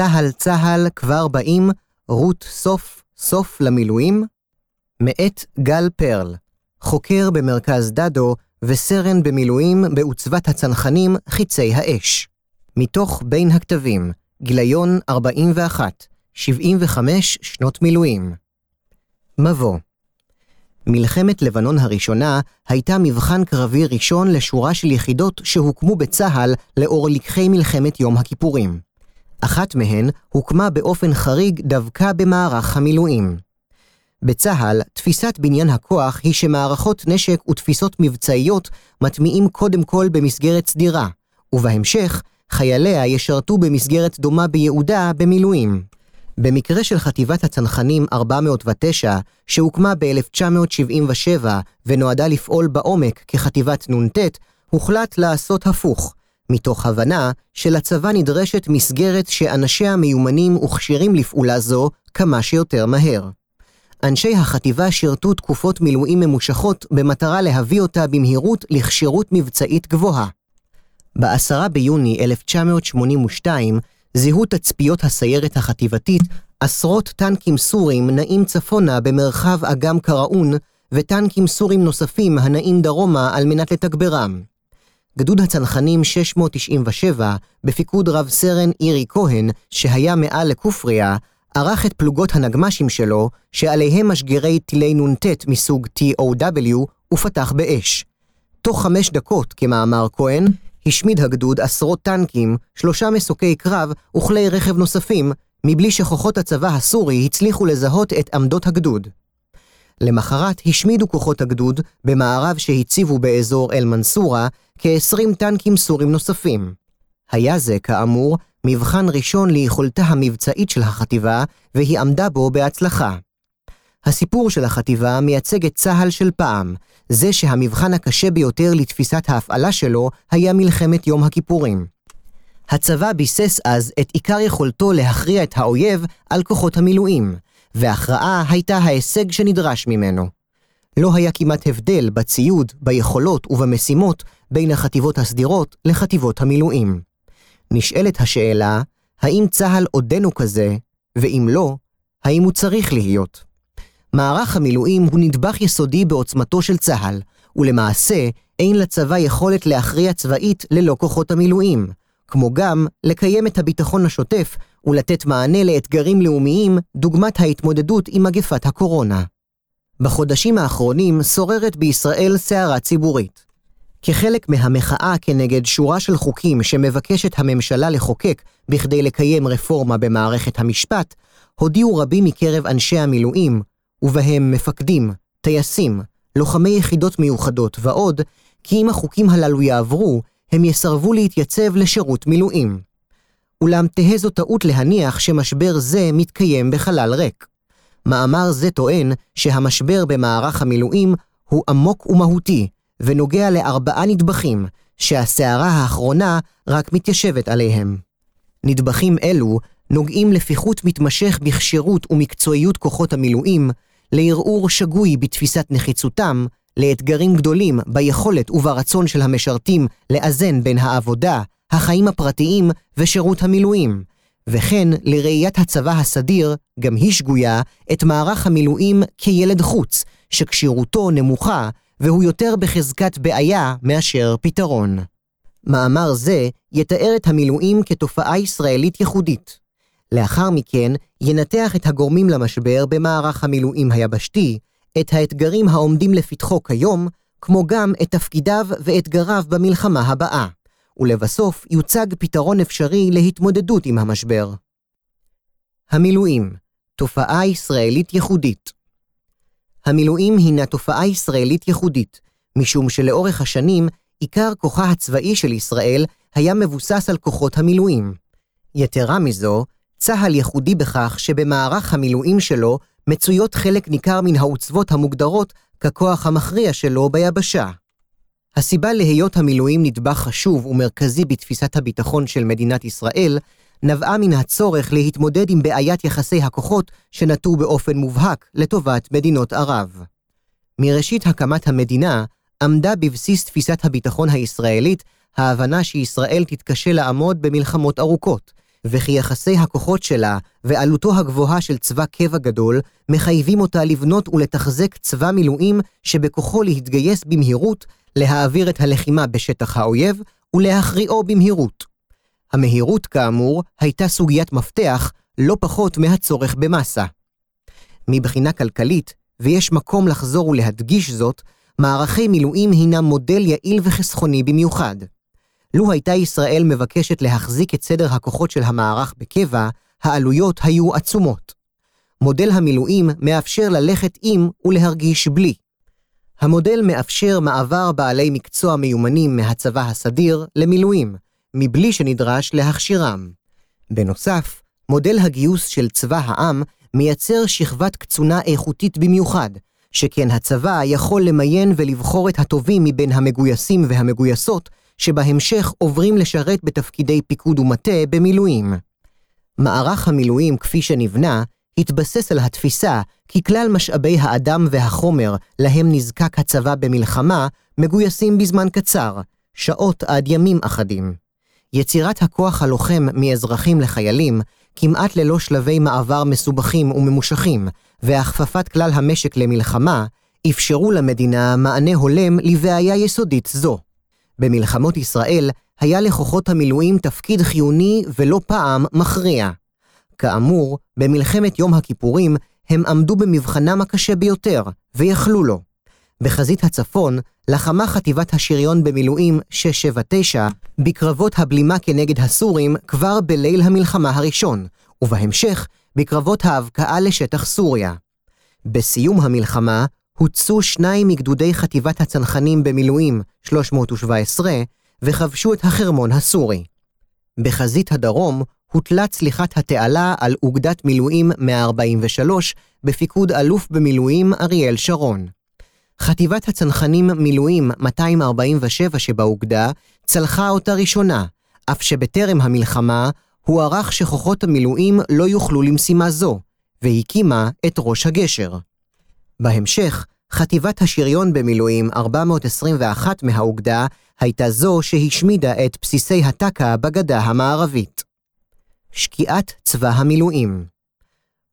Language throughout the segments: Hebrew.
צהל צהל כבר באים, רות סוף סוף למילואים? מאת גל פרל, חוקר במרכז דדו וסרן במילואים בעוצבת הצנחנים חיצי האש. מתוך בין הכתבים, גיליון 41, 75 שנות מילואים. מבוא מלחמת לבנון הראשונה הייתה מבחן קרבי ראשון לשורה של יחידות שהוקמו בצה"ל לאור לקחי מלחמת יום הכיפורים. אחת מהן הוקמה באופן חריג דווקא במערך המילואים. בצה"ל, תפיסת בניין הכוח היא שמערכות נשק ותפיסות מבצעיות מטמיעים קודם כל במסגרת סדירה, ובהמשך, חייליה ישרתו במסגרת דומה ביעודה במילואים. במקרה של חטיבת הצנחנים 409, שהוקמה ב-1977 ונועדה לפעול בעומק כחטיבת נ"ט, הוחלט לעשות הפוך, מתוך הבנה שלצבא נדרשת מסגרת שאנשיה מיומנים וכשירים לפעולה זו כמה שיותר מהר. אנשי החטיבה שירתו תקופות מילואים ממושכות במטרה להביא אותה במהירות לכשירות מבצעית גבוהה. ב-10 ביוני 1982 זיהו תצפיות הסיירת החטיבתית עשרות טנקים סורים נעים צפונה במרחב אגם קראון, וטנקים סורים נוספים הנעים דרומה על מנת לתגברם. גדוד הצנחנים 697, בפיקוד רב סרן אירי כהן, שהיה מעל לכופריה, ערך את פלוגות הנגמ"שים שלו, שעליהם משגרי טילי נ"ט מסוג TOW, ופתח באש. תוך חמש דקות, כמאמר כהן, השמיד הגדוד עשרות טנקים, שלושה מסוקי קרב וכלי רכב נוספים, מבלי שכוחות הצבא הסורי הצליחו לזהות את עמדות הגדוד. למחרת השמידו כוחות הגדוד, במערב שהציבו באזור אל-מנסורה, כ-20 טנקים סורים נוספים. היה זה, כאמור, מבחן ראשון ליכולתה המבצעית של החטיבה, והיא עמדה בו בהצלחה. הסיפור של החטיבה מייצג את צה"ל של פעם, זה שהמבחן הקשה ביותר לתפיסת ההפעלה שלו היה מלחמת יום הכיפורים. הצבא ביסס אז את עיקר יכולתו להכריע את האויב על כוחות המילואים, וההכרעה הייתה ההישג שנדרש ממנו. לא היה כמעט הבדל בציוד, ביכולות ובמשימות בין החטיבות הסדירות לחטיבות המילואים. נשאלת השאלה, האם צה"ל עודנו כזה, ואם לא, האם הוא צריך להיות? מערך המילואים הוא נדבך יסודי בעוצמתו של צה"ל, ולמעשה אין לצבא יכולת להכריע צבאית ללא כוחות המילואים, כמו גם לקיים את הביטחון השוטף ולתת מענה לאתגרים לאומיים דוגמת ההתמודדות עם מגפת הקורונה. בחודשים האחרונים שוררת בישראל סערה ציבורית. כחלק מהמחאה כנגד שורה של חוקים שמבקשת הממשלה לחוקק בכדי לקיים רפורמה במערכת המשפט, הודיעו רבים מקרב אנשי המילואים, ובהם מפקדים, טייסים, לוחמי יחידות מיוחדות ועוד, כי אם החוקים הללו יעברו, הם יסרבו להתייצב לשירות מילואים. אולם תהא זו טעות להניח שמשבר זה מתקיים בחלל ריק. מאמר זה טוען שהמשבר במערך המילואים הוא עמוק ומהותי, ונוגע לארבעה נדבכים, שהסערה האחרונה רק מתיישבת עליהם. נדבכים אלו נוגעים לפיחות מתמשך בכשירות ומקצועיות כוחות המילואים, לערעור שגוי בתפיסת נחיצותם, לאתגרים גדולים ביכולת וברצון של המשרתים לאזן בין העבודה, החיים הפרטיים ושירות המילואים, וכן לראיית הצבא הסדיר, גם היא שגויה, את מערך המילואים כילד חוץ, שכשירותו נמוכה, והוא יותר בחזקת בעיה מאשר פתרון. מאמר זה יתאר את המילואים כתופעה ישראלית ייחודית. לאחר מכן ינתח את הגורמים למשבר במערך המילואים היבשתי, את האתגרים העומדים לפתחו כיום, כמו גם את תפקידיו ואתגריו במלחמה הבאה, ולבסוף יוצג פתרון אפשרי להתמודדות עם המשבר. המילואים, תופעה ישראלית ייחודית. המילואים הינה תופעה ישראלית ייחודית, משום שלאורך השנים עיקר כוחה הצבאי של ישראל היה מבוסס על כוחות המילואים. יתרה מזו, צה"ל ייחודי בכך שבמערך המילואים שלו מצויות חלק ניכר מן העוצבות המוגדרות ככוח המכריע שלו ביבשה. הסיבה להיות המילואים נדבך חשוב ומרכזי בתפיסת הביטחון של מדינת ישראל, נבעה מן הצורך להתמודד עם בעיית יחסי הכוחות שנטו באופן מובהק לטובת מדינות ערב. מראשית הקמת המדינה, עמדה בבסיס תפיסת הביטחון הישראלית ההבנה שישראל תתקשה לעמוד במלחמות ארוכות, וכי יחסי הכוחות שלה ועלותו הגבוהה של צבא קבע גדול מחייבים אותה לבנות ולתחזק צבא מילואים שבכוחו להתגייס במהירות, להעביר את הלחימה בשטח האויב ולהכריעו במהירות. המהירות, כאמור, הייתה סוגיית מפתח לא פחות מהצורך במסה. מבחינה כלכלית, ויש מקום לחזור ולהדגיש זאת, מערכי מילואים הינם מודל יעיל וחסכוני במיוחד. לו הייתה ישראל מבקשת להחזיק את סדר הכוחות של המערך בקבע, העלויות היו עצומות. מודל המילואים מאפשר ללכת עם ולהרגיש בלי. המודל מאפשר מעבר בעלי מקצוע מיומנים מהצבא הסדיר למילואים, מבלי שנדרש להכשירם. בנוסף, מודל הגיוס של צבא העם מייצר שכבת קצונה איכותית במיוחד, שכן הצבא יכול למיין ולבחור את הטובים מבין המגויסים והמגויסות, שבהמשך עוברים לשרת בתפקידי פיקוד ומטה במילואים. מערך המילואים כפי שנבנה, התבסס על התפיסה כי כלל משאבי האדם והחומר להם נזקק הצבא במלחמה, מגויסים בזמן קצר, שעות עד ימים אחדים. יצירת הכוח הלוחם מאזרחים לחיילים, כמעט ללא שלבי מעבר מסובכים וממושכים, והכפפת כלל המשק למלחמה, אפשרו למדינה מענה הולם לבעיה יסודית זו. במלחמות ישראל היה לכוחות המילואים תפקיד חיוני ולא פעם מכריע. כאמור, במלחמת יום הכיפורים הם עמדו במבחנם הקשה ביותר, ויכלו לו. בחזית הצפון לחמה חטיבת השריון במילואים 679 בקרבות הבלימה כנגד הסורים כבר בליל המלחמה הראשון, ובהמשך בקרבות ההבקעה לשטח סוריה. בסיום המלחמה הוצאו שניים מגדודי חטיבת הצנחנים במילואים 317 וכבשו את החרמון הסורי. בחזית הדרום הוטלה צליחת התעלה על אוגדת מילואים 143 בפיקוד אלוף במילואים אריאל שרון. חטיבת הצנחנים מילואים 247 שבאוגדה צלחה אותה ראשונה, אף שבטרם המלחמה הוערך שכוחות המילואים לא יוכלו למשימה זו, והקימה את ראש הגשר. בהמשך, חטיבת השריון במילואים 421 מהאוגדה הייתה זו שהשמידה את בסיסי הטקה בגדה המערבית. שקיעת צבא המילואים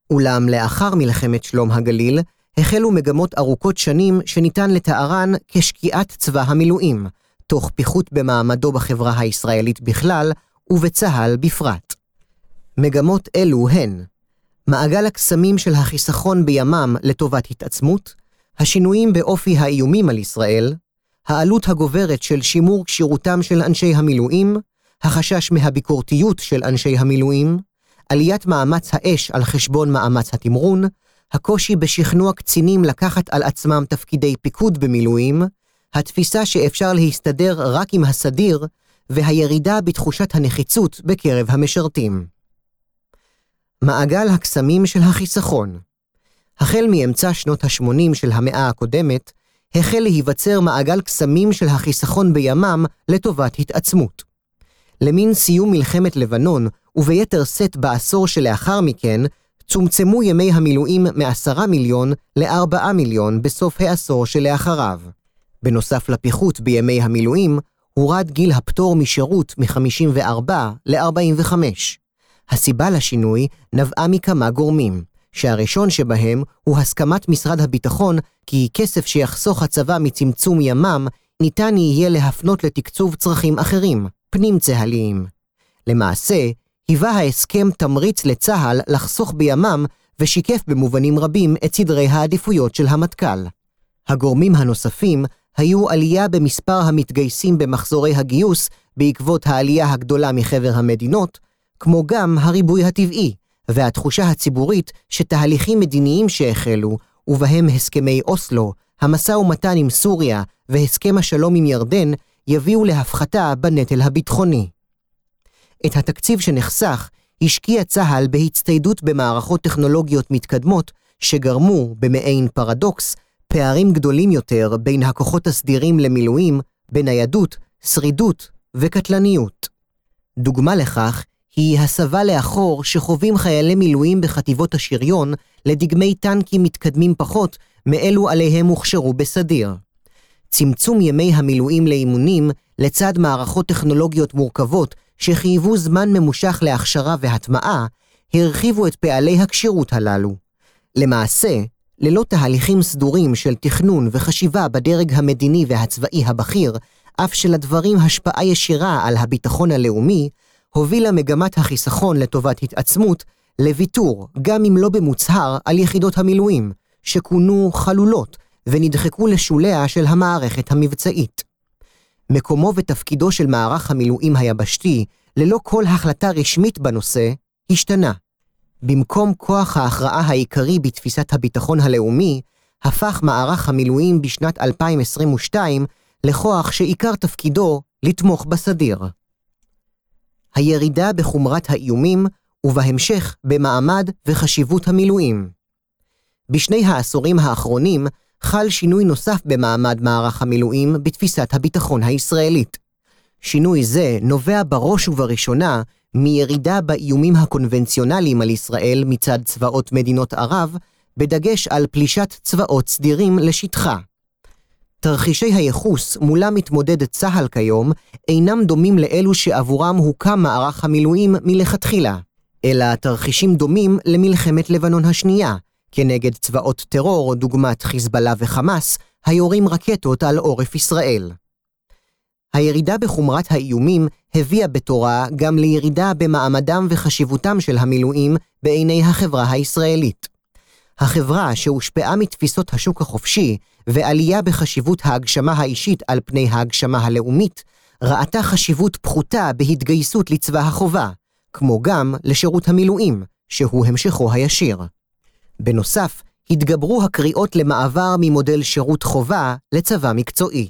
אולם לאחר מלחמת שלום הגליל, החלו מגמות ארוכות שנים שניתן לתארן כשקיעת צבא המילואים, תוך פיחות במעמדו בחברה הישראלית בכלל ובצה"ל בפרט. מגמות אלו הן מעגל הקסמים של החיסכון בימ"מ לטובת התעצמות, השינויים באופי האיומים על ישראל, העלות הגוברת של שימור כשירותם של אנשי המילואים, החשש מהביקורתיות של אנשי המילואים, עליית מאמץ האש על חשבון מאמץ התמרון, הקושי בשכנוע קצינים לקחת על עצמם תפקידי פיקוד במילואים, התפיסה שאפשר להסתדר רק עם הסדיר, והירידה בתחושת הנחיצות בקרב המשרתים. מעגל הקסמים של החיסכון החל מאמצע שנות ה-80 של המאה הקודמת, החל להיווצר מעגל קסמים של החיסכון בימ"מ לטובת התעצמות. למין סיום מלחמת לבנון, וביתר שאת בעשור שלאחר מכן, צומצמו ימי המילואים מעשרה מיליון לארבעה מיליון בסוף העשור שלאחריו. בנוסף לפיחות בימי המילואים, הורד גיל הפטור משירות מ-54 ל-45. הסיבה לשינוי נבעה מכמה גורמים, שהראשון שבהם הוא הסכמת משרד הביטחון כי כסף שיחסוך הצבא מצמצום ימ"מ ניתן יהיה להפנות לתקצוב צרכים אחרים, פנים-צה"ליים. למעשה, היווה ההסכם תמריץ לצה"ל לחסוך בימ"מ ושיקף במובנים רבים את סדרי העדיפויות של המטכ"ל. הגורמים הנוספים היו עלייה במספר המתגייסים במחזורי הגיוס בעקבות העלייה הגדולה מחבר המדינות, כמו גם הריבוי הטבעי, והתחושה הציבורית שתהליכים מדיניים שהחלו, ובהם הסכמי אוסלו, המשא ומתן עם סוריה והסכם השלום עם ירדן, יביאו להפחתה בנטל הביטחוני. את התקציב שנחסך השקיע צה"ל בהצטיידות במערכות טכנולוגיות מתקדמות, שגרמו, במעין פרדוקס, פערים גדולים יותר בין הכוחות הסדירים למילואים, בניידות, שרידות וקטלניות. דוגמה לכך היא הסבה לאחור שחווים חיילי מילואים בחטיבות השריון לדגמי טנקים מתקדמים פחות מאלו עליהם הוכשרו בסדיר. צמצום ימי המילואים לאימונים לצד מערכות טכנולוגיות מורכבות שחייבו זמן ממושך להכשרה והטמעה, הרחיבו את פעלי הכשירות הללו. למעשה, ללא תהליכים סדורים של תכנון וחשיבה בדרג המדיני והצבאי הבכיר, אף שלדברים השפעה ישירה על הביטחון הלאומי, הובילה מגמת החיסכון לטובת התעצמות לוויתור, גם אם לא במוצהר, על יחידות המילואים, שכונו חלולות ונדחקו לשוליה של המערכת המבצעית. מקומו ותפקידו של מערך המילואים היבשתי, ללא כל החלטה רשמית בנושא, השתנה. במקום כוח ההכרעה העיקרי בתפיסת הביטחון הלאומי, הפך מערך המילואים בשנת 2022 לכוח שעיקר תפקידו לתמוך בסדיר. הירידה בחומרת האיומים, ובהמשך במעמד וחשיבות המילואים. בשני העשורים האחרונים חל שינוי נוסף במעמד מערך המילואים בתפיסת הביטחון הישראלית. שינוי זה נובע בראש ובראשונה מירידה באיומים הקונבנציונליים על ישראל מצד צבאות מדינות ערב, בדגש על פלישת צבאות סדירים לשטחה. תרחישי הייחוס מולם מתמודד צה"ל כיום אינם דומים לאלו שעבורם הוקם מערך המילואים מלכתחילה, אלא תרחישים דומים למלחמת לבנון השנייה, כנגד צבאות טרור דוגמת חיזבאללה וחמאס, היורים רקטות על עורף ישראל. הירידה בחומרת האיומים הביאה בתורה גם לירידה במעמדם וחשיבותם של המילואים בעיני החברה הישראלית. החברה שהושפעה מתפיסות השוק החופשי ועלייה בחשיבות ההגשמה האישית על פני ההגשמה הלאומית, ראתה חשיבות פחותה בהתגייסות לצבא החובה, כמו גם לשירות המילואים, שהוא המשכו הישיר. בנוסף, התגברו הקריאות למעבר ממודל שירות חובה לצבא מקצועי.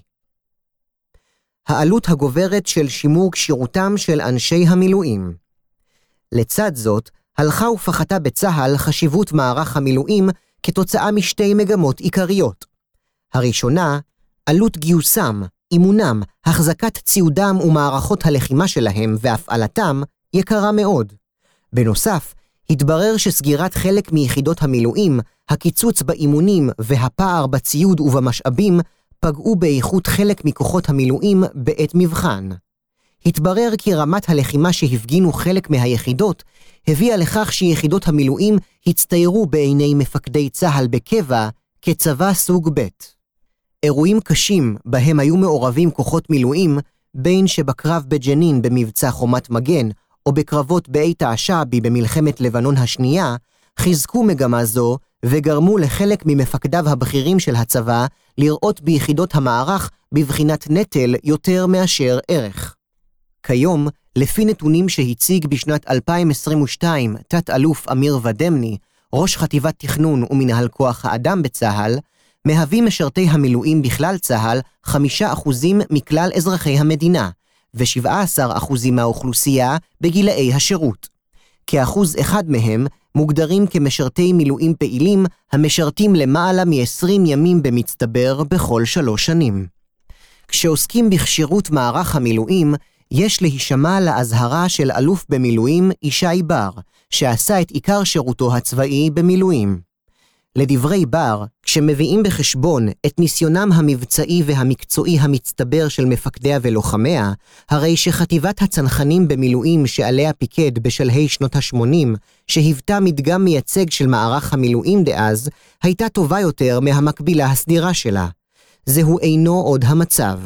העלות הגוברת של שימור כשירותם של אנשי המילואים. לצד זאת, הלכה ופחתה בצה"ל חשיבות מערך המילואים כתוצאה משתי מגמות עיקריות. הראשונה, עלות גיוסם, אימונם, החזקת ציודם ומערכות הלחימה שלהם והפעלתם יקרה מאוד. בנוסף, התברר שסגירת חלק מיחידות המילואים, הקיצוץ באימונים והפער בציוד ובמשאבים פגעו באיכות חלק מכוחות המילואים בעת מבחן. התברר כי רמת הלחימה שהפגינו חלק מהיחידות הביאה לכך שיחידות המילואים הצטיירו בעיני מפקדי צה"ל בקבע כצבא סוג ב'. אירועים קשים בהם היו מעורבים כוחות מילואים, בין שבקרב בג'נין במבצע חומת מגן, או בקרבות בעת השעבי במלחמת לבנון השנייה, חיזקו מגמה זו וגרמו לחלק ממפקדיו הבכירים של הצבא לראות ביחידות המערך בבחינת נטל יותר מאשר ערך. כיום, לפי נתונים שהציג בשנת 2022 תת-אלוף אמיר ודמני, ראש חטיבת תכנון ומנהל כוח האדם בצה"ל, מהווים משרתי המילואים בכלל צה"ל 5% מכלל אזרחי המדינה, ו-17% מהאוכלוסייה בגילאי השירות. כאחוז אחד מהם מוגדרים כמשרתי מילואים פעילים המשרתים למעלה מ-20 ימים במצטבר בכל שלוש שנים. כשעוסקים בכשירות מערך המילואים, יש להישמע לאזהרה של אלוף במילואים ישי בר, שעשה את עיקר שירותו הצבאי במילואים. לדברי בר, כשמביאים בחשבון את ניסיונם המבצעי והמקצועי המצטבר של מפקדיה ולוחמיה, הרי שחטיבת הצנחנים במילואים שעליה פיקד בשלהי שנות ה-80, שהיוותה מדגם מייצג של מערך המילואים דאז, הייתה טובה יותר מהמקבילה הסדירה שלה. זהו אינו עוד המצב.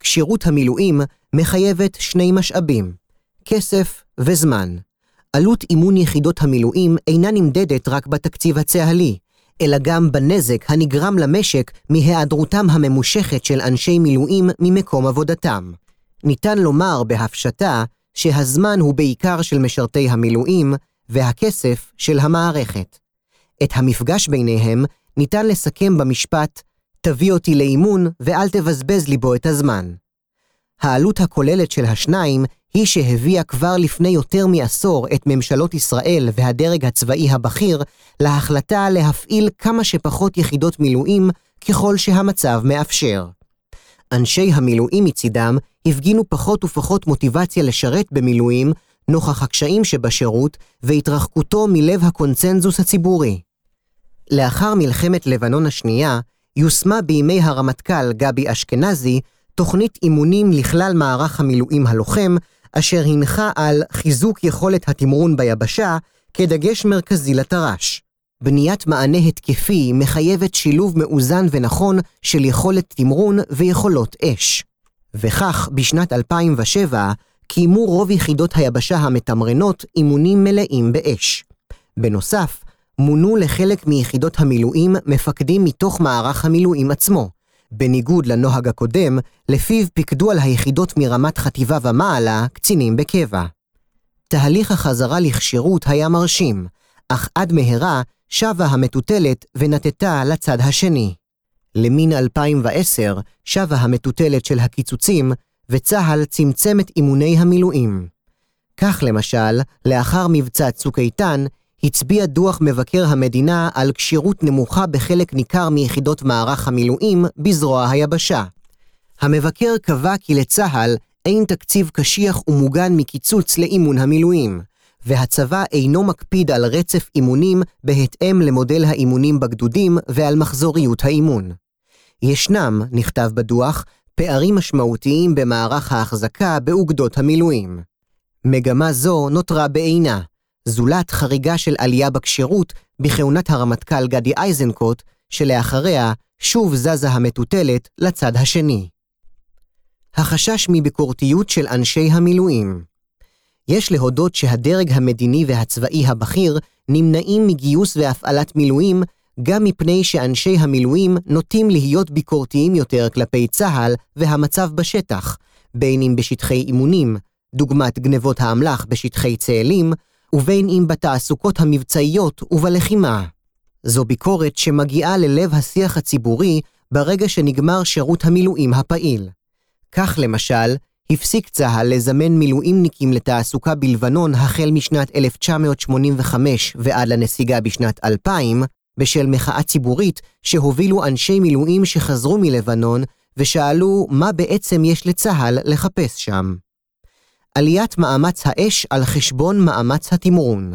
כשירות המילואים מחייבת שני משאבים, כסף וזמן. עלות אימון יחידות המילואים אינה נמדדת רק בתקציב הצה"לי, אלא גם בנזק הנגרם למשק מהיעדרותם הממושכת של אנשי מילואים ממקום עבודתם. ניתן לומר בהפשטה שהזמן הוא בעיקר של משרתי המילואים והכסף של המערכת. את המפגש ביניהם ניתן לסכם במשפט תביא אותי לאימון ואל תבזבז לי בו את הזמן. העלות הכוללת של השניים היא שהביאה כבר לפני יותר מעשור את ממשלות ישראל והדרג הצבאי הבכיר להחלטה להפעיל כמה שפחות יחידות מילואים ככל שהמצב מאפשר. אנשי המילואים מצידם הפגינו פחות ופחות מוטיבציה לשרת במילואים נוכח הקשיים שבשירות והתרחקותו מלב הקונצנזוס הציבורי. לאחר מלחמת לבנון השנייה, יושמה בימי הרמטכ"ל גבי אשכנזי תוכנית אימונים לכלל מערך המילואים הלוחם, אשר הנחה על חיזוק יכולת התמרון ביבשה כדגש מרכזי לתר"ש. בניית מענה התקפי מחייבת שילוב מאוזן ונכון של יכולת תמרון ויכולות אש. וכך, בשנת 2007, קיימו רוב יחידות היבשה המתמרנות אימונים מלאים באש. בנוסף, מונו לחלק מיחידות המילואים מפקדים מתוך מערך המילואים עצמו, בניגוד לנוהג הקודם, לפיו פיקדו על היחידות מרמת חטיבה ומעלה קצינים בקבע. תהליך החזרה לכשירות היה מרשים, אך עד מהרה שבה המטוטלת ונטטה לצד השני. למין 2010 שבה המטוטלת של הקיצוצים, וצה"ל צמצם את אימוני המילואים. כך למשל, לאחר מבצע צוק איתן, הצביע דוח מבקר המדינה על כשירות נמוכה בחלק ניכר מיחידות מערך המילואים בזרוע היבשה. המבקר קבע כי לצה"ל אין תקציב קשיח ומוגן מקיצוץ לאימון המילואים, והצבא אינו מקפיד על רצף אימונים בהתאם למודל האימונים בגדודים ועל מחזוריות האימון. ישנם, נכתב בדוח, פערים משמעותיים במערך ההחזקה באוגדות המילואים. מגמה זו נותרה בעינה, זולת חריגה של עלייה בכשירות בכהונת הרמטכ"ל גדי איזנקוט, שלאחריה שוב זזה המטוטלת לצד השני. החשש מביקורתיות של אנשי המילואים יש להודות שהדרג המדיני והצבאי הבכיר נמנעים מגיוס והפעלת מילואים גם מפני שאנשי המילואים נוטים להיות ביקורתיים יותר כלפי צה"ל והמצב בשטח, בין אם בשטחי אימונים, דוגמת גנבות האמל"ח בשטחי צאלים, ובין אם בתעסוקות המבצעיות ובלחימה. זו ביקורת שמגיעה ללב השיח הציבורי ברגע שנגמר שירות המילואים הפעיל. כך למשל, הפסיק צה"ל לזמן מילואימניקים לתעסוקה בלבנון החל משנת 1985 ועד לנסיגה בשנת 2000, בשל מחאה ציבורית שהובילו אנשי מילואים שחזרו מלבנון ושאלו מה בעצם יש לצה"ל לחפש שם. עליית מאמץ האש על חשבון מאמץ התמרון.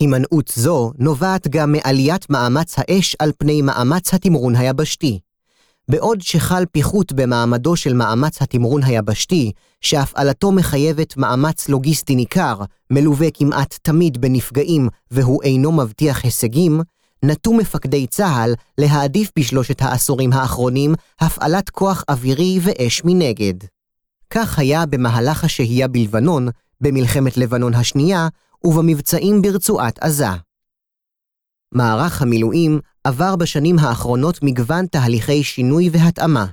הימנעות זו נובעת גם מעליית מאמץ האש על פני מאמץ התמרון היבשתי. בעוד שחל פיחות במעמדו של מאמץ התמרון היבשתי, שהפעלתו מחייבת מאמץ לוגיסטי ניכר, מלווה כמעט תמיד בנפגעים והוא אינו מבטיח הישגים, נטו מפקדי צה"ל להעדיף בשלושת העשורים האחרונים הפעלת כוח אווירי ואש מנגד. כך היה במהלך השהייה בלבנון, במלחמת לבנון השנייה ובמבצעים ברצועת עזה. מערך המילואים עבר בשנים האחרונות מגוון תהליכי שינוי והתאמה.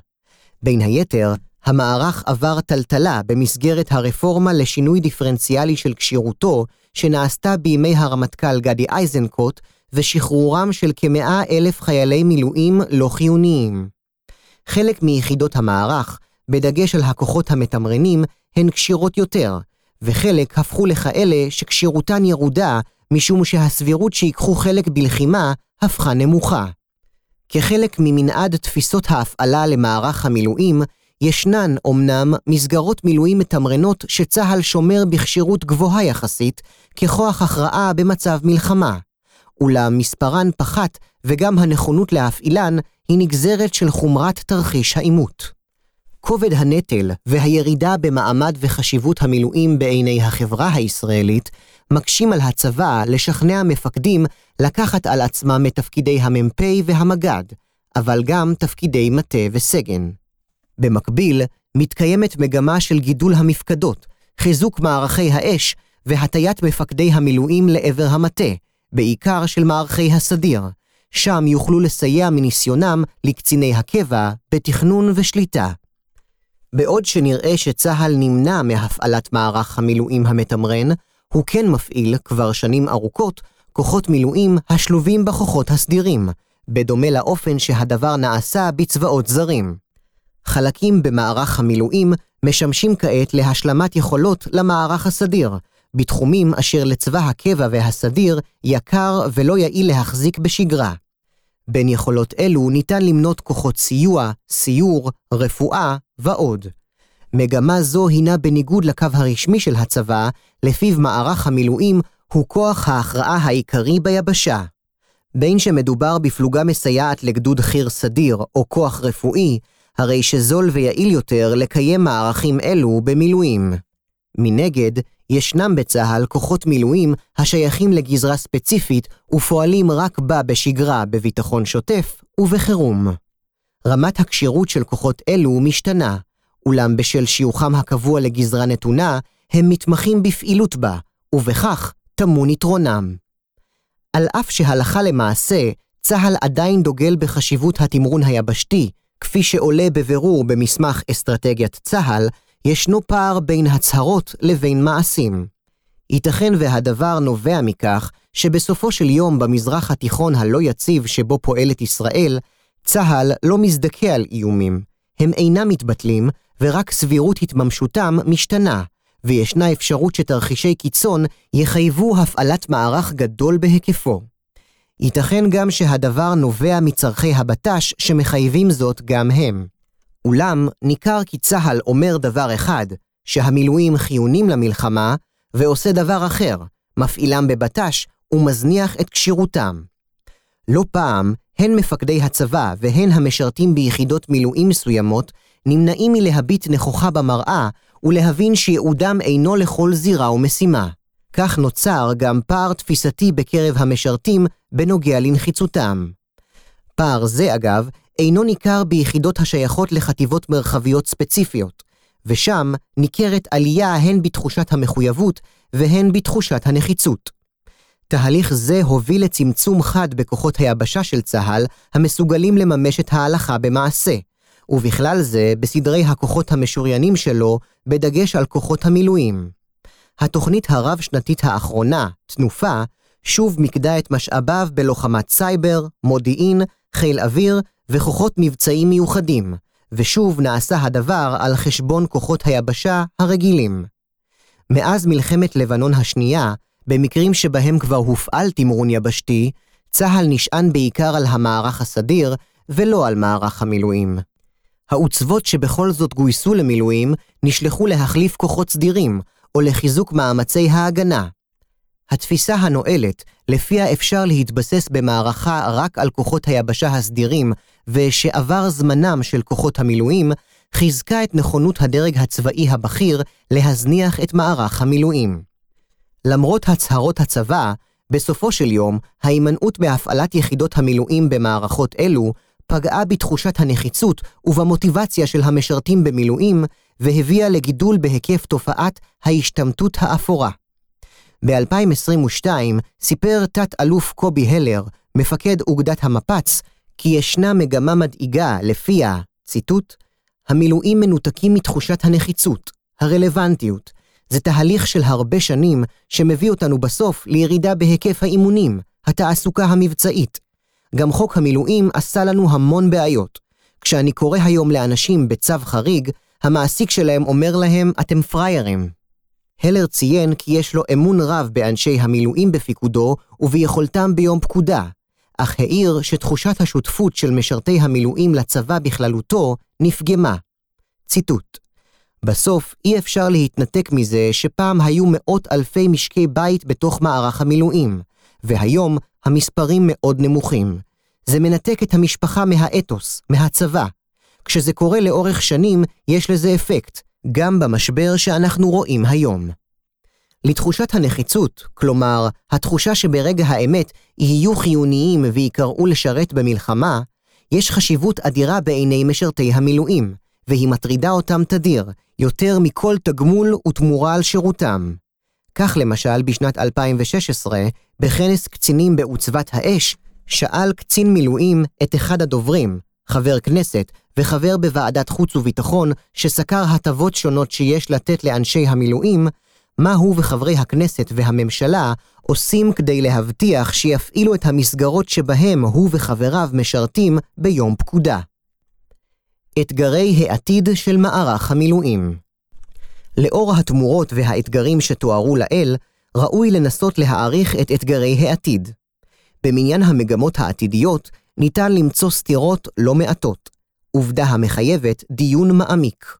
בין היתר, המערך עבר טלטלה במסגרת הרפורמה לשינוי דיפרנציאלי של כשירותו, שנעשתה בימי הרמטכ"ל גדי איזנקוט, ושחרורם של כמאה אלף חיילי מילואים לא חיוניים. חלק מיחידות המערך, בדגש על הכוחות המתמרנים, הן כשירות יותר, וחלק הפכו לכאלה שכשירותן ירודה משום שהסבירות שיקחו חלק בלחימה הפכה נמוכה. כחלק ממנעד תפיסות ההפעלה למערך המילואים, ישנן אומנם מסגרות מילואים מתמרנות שצה"ל שומר בכשירות גבוהה יחסית, ככוח הכרעה במצב מלחמה. אולם מספרן פחת וגם הנכונות להפעילן היא נגזרת של חומרת תרחיש העימות. כובד הנטל והירידה במעמד וחשיבות המילואים בעיני החברה הישראלית מקשים על הצבא לשכנע מפקדים לקחת על עצמם את תפקידי המ"פ והמג"ד, אבל גם תפקידי מטה וסגן. במקביל, מתקיימת מגמה של גידול המפקדות, חיזוק מערכי האש והטיית מפקדי המילואים לעבר המטה, בעיקר של מערכי הסדיר. שם יוכלו לסייע מניסיונם לקציני הקבע בתכנון ושליטה. בעוד שנראה שצה"ל נמנע מהפעלת מערך המילואים המתמרן, הוא כן מפעיל, כבר שנים ארוכות, כוחות מילואים השלובים בכוחות הסדירים, בדומה לאופן שהדבר נעשה בצבאות זרים. חלקים במערך המילואים משמשים כעת להשלמת יכולות למערך הסדיר, בתחומים אשר לצבא הקבע והסדיר יקר ולא יעיל להחזיק בשגרה. בין יכולות אלו ניתן למנות כוחות סיוע, סיור, רפואה ועוד. מגמה זו הינה בניגוד לקו הרשמי של הצבא, לפיו מערך המילואים הוא כוח ההכרעה העיקרי ביבשה. בין שמדובר בפלוגה מסייעת לגדוד חי"ר סדיר או כוח רפואי, הרי שזול ויעיל יותר לקיים מערכים אלו במילואים. מנגד, ישנם בצה"ל כוחות מילואים השייכים לגזרה ספציפית ופועלים רק בה בשגרה, בביטחון שוטף ובחירום. רמת הכשירות של כוחות אלו משתנה, אולם בשל שיוכם הקבוע לגזרה נתונה, הם מתמחים בפעילות בה, ובכך טמון יתרונם. על אף שהלכה למעשה, צה"ל עדיין דוגל בחשיבות התמרון היבשתי, כפי שעולה בבירור במסמך אסטרטגיית צה"ל, ישנו פער בין הצהרות לבין מעשים. ייתכן והדבר נובע מכך שבסופו של יום במזרח התיכון הלא יציב שבו פועלת ישראל, צה"ל לא מזדכה על איומים. הם אינם מתבטלים, ורק סבירות התממשותם משתנה, וישנה אפשרות שתרחישי קיצון יחייבו הפעלת מערך גדול בהיקפו. ייתכן גם שהדבר נובע מצורכי הבט"ש שמחייבים זאת גם הם. אולם ניכר כי צה"ל אומר דבר אחד, שהמילואים חיונים למלחמה, ועושה דבר אחר, מפעילם בבט"ש ומזניח את כשירותם. לא פעם, הן מפקדי הצבא והן המשרתים ביחידות מילואים מסוימות נמנעים מלהביט נכוחה במראה ולהבין שייעודם אינו לכל זירה ומשימה. כך נוצר גם פער תפיסתי בקרב המשרתים בנוגע לנחיצותם. פער זה, אגב, אינו ניכר ביחידות השייכות לחטיבות מרחביות ספציפיות, ושם ניכרת עלייה הן בתחושת המחויבות והן בתחושת הנחיצות. תהליך זה הוביל לצמצום חד בכוחות היבשה של צה"ל, המסוגלים לממש את ההלכה במעשה, ובכלל זה בסדרי הכוחות המשוריינים שלו, בדגש על כוחות המילואים. התוכנית הרב-שנתית האחרונה, תנופה, שוב מיקדה את משאביו בלוחמת סייבר, מודיעין, חיל אוויר וכוחות מבצעיים מיוחדים, ושוב נעשה הדבר על חשבון כוחות היבשה הרגילים. מאז מלחמת לבנון השנייה, במקרים שבהם כבר הופעל תמרון יבשתי, צה"ל נשען בעיקר על המערך הסדיר, ולא על מערך המילואים. העוצבות שבכל זאת גויסו למילואים, נשלחו להחליף כוחות סדירים, או לחיזוק מאמצי ההגנה. התפיסה הנואלת, לפיה אפשר להתבסס במערכה רק על כוחות היבשה הסדירים, ושעבר זמנם של כוחות המילואים, חיזקה את נכונות הדרג הצבאי הבכיר להזניח את מערך המילואים. למרות הצהרות הצבא, בסופו של יום, ההימנעות בהפעלת יחידות המילואים במערכות אלו פגעה בתחושת הנחיצות ובמוטיבציה של המשרתים במילואים, והביאה לגידול בהיקף תופעת ההשתמטות האפורה. ב-2022 סיפר תת-אלוף קובי הלר, מפקד אוגדת המפץ, כי ישנה מגמה מדאיגה לפיה, ציטוט, המילואים מנותקים מתחושת הנחיצות, הרלוונטיות. זה תהליך של הרבה שנים שמביא אותנו בסוף לירידה בהיקף האימונים, התעסוקה המבצעית. גם חוק המילואים עשה לנו המון בעיות. כשאני קורא היום לאנשים בצו חריג, המעסיק שלהם אומר להם, אתם פריירים. הלר ציין כי יש לו אמון רב באנשי המילואים בפיקודו וביכולתם ביום פקודה, אך העיר שתחושת השותפות של משרתי המילואים לצבא בכללותו נפגמה. ציטוט: בסוף אי אפשר להתנתק מזה שפעם היו מאות אלפי משקי בית בתוך מערך המילואים, והיום המספרים מאוד נמוכים. זה מנתק את המשפחה מהאתוס, מהצבא. כשזה קורה לאורך שנים, יש לזה אפקט, גם במשבר שאנחנו רואים היום. לתחושת הנחיצות, כלומר, התחושה שברגע האמת יהיו חיוניים ויקראו לשרת במלחמה, יש חשיבות אדירה בעיני משרתי המילואים, והיא מטרידה אותם תדיר, יותר מכל תגמול ותמורה על שירותם. כך למשל, בשנת 2016, בכנס קצינים בעוצבת האש, שאל קצין מילואים את אחד הדוברים, חבר כנסת וחבר בוועדת חוץ וביטחון, שסקר הטבות שונות שיש לתת לאנשי המילואים, מה הוא וחברי הכנסת והממשלה עושים כדי להבטיח שיפעילו את המסגרות שבהם הוא וחבריו משרתים ביום פקודה. אתגרי העתיד של מערך המילואים לאור התמורות והאתגרים שתוארו לעיל, ראוי לנסות להעריך את אתגרי העתיד. במניין המגמות העתידיות ניתן למצוא סתירות לא מעטות, עובדה המחייבת דיון מעמיק.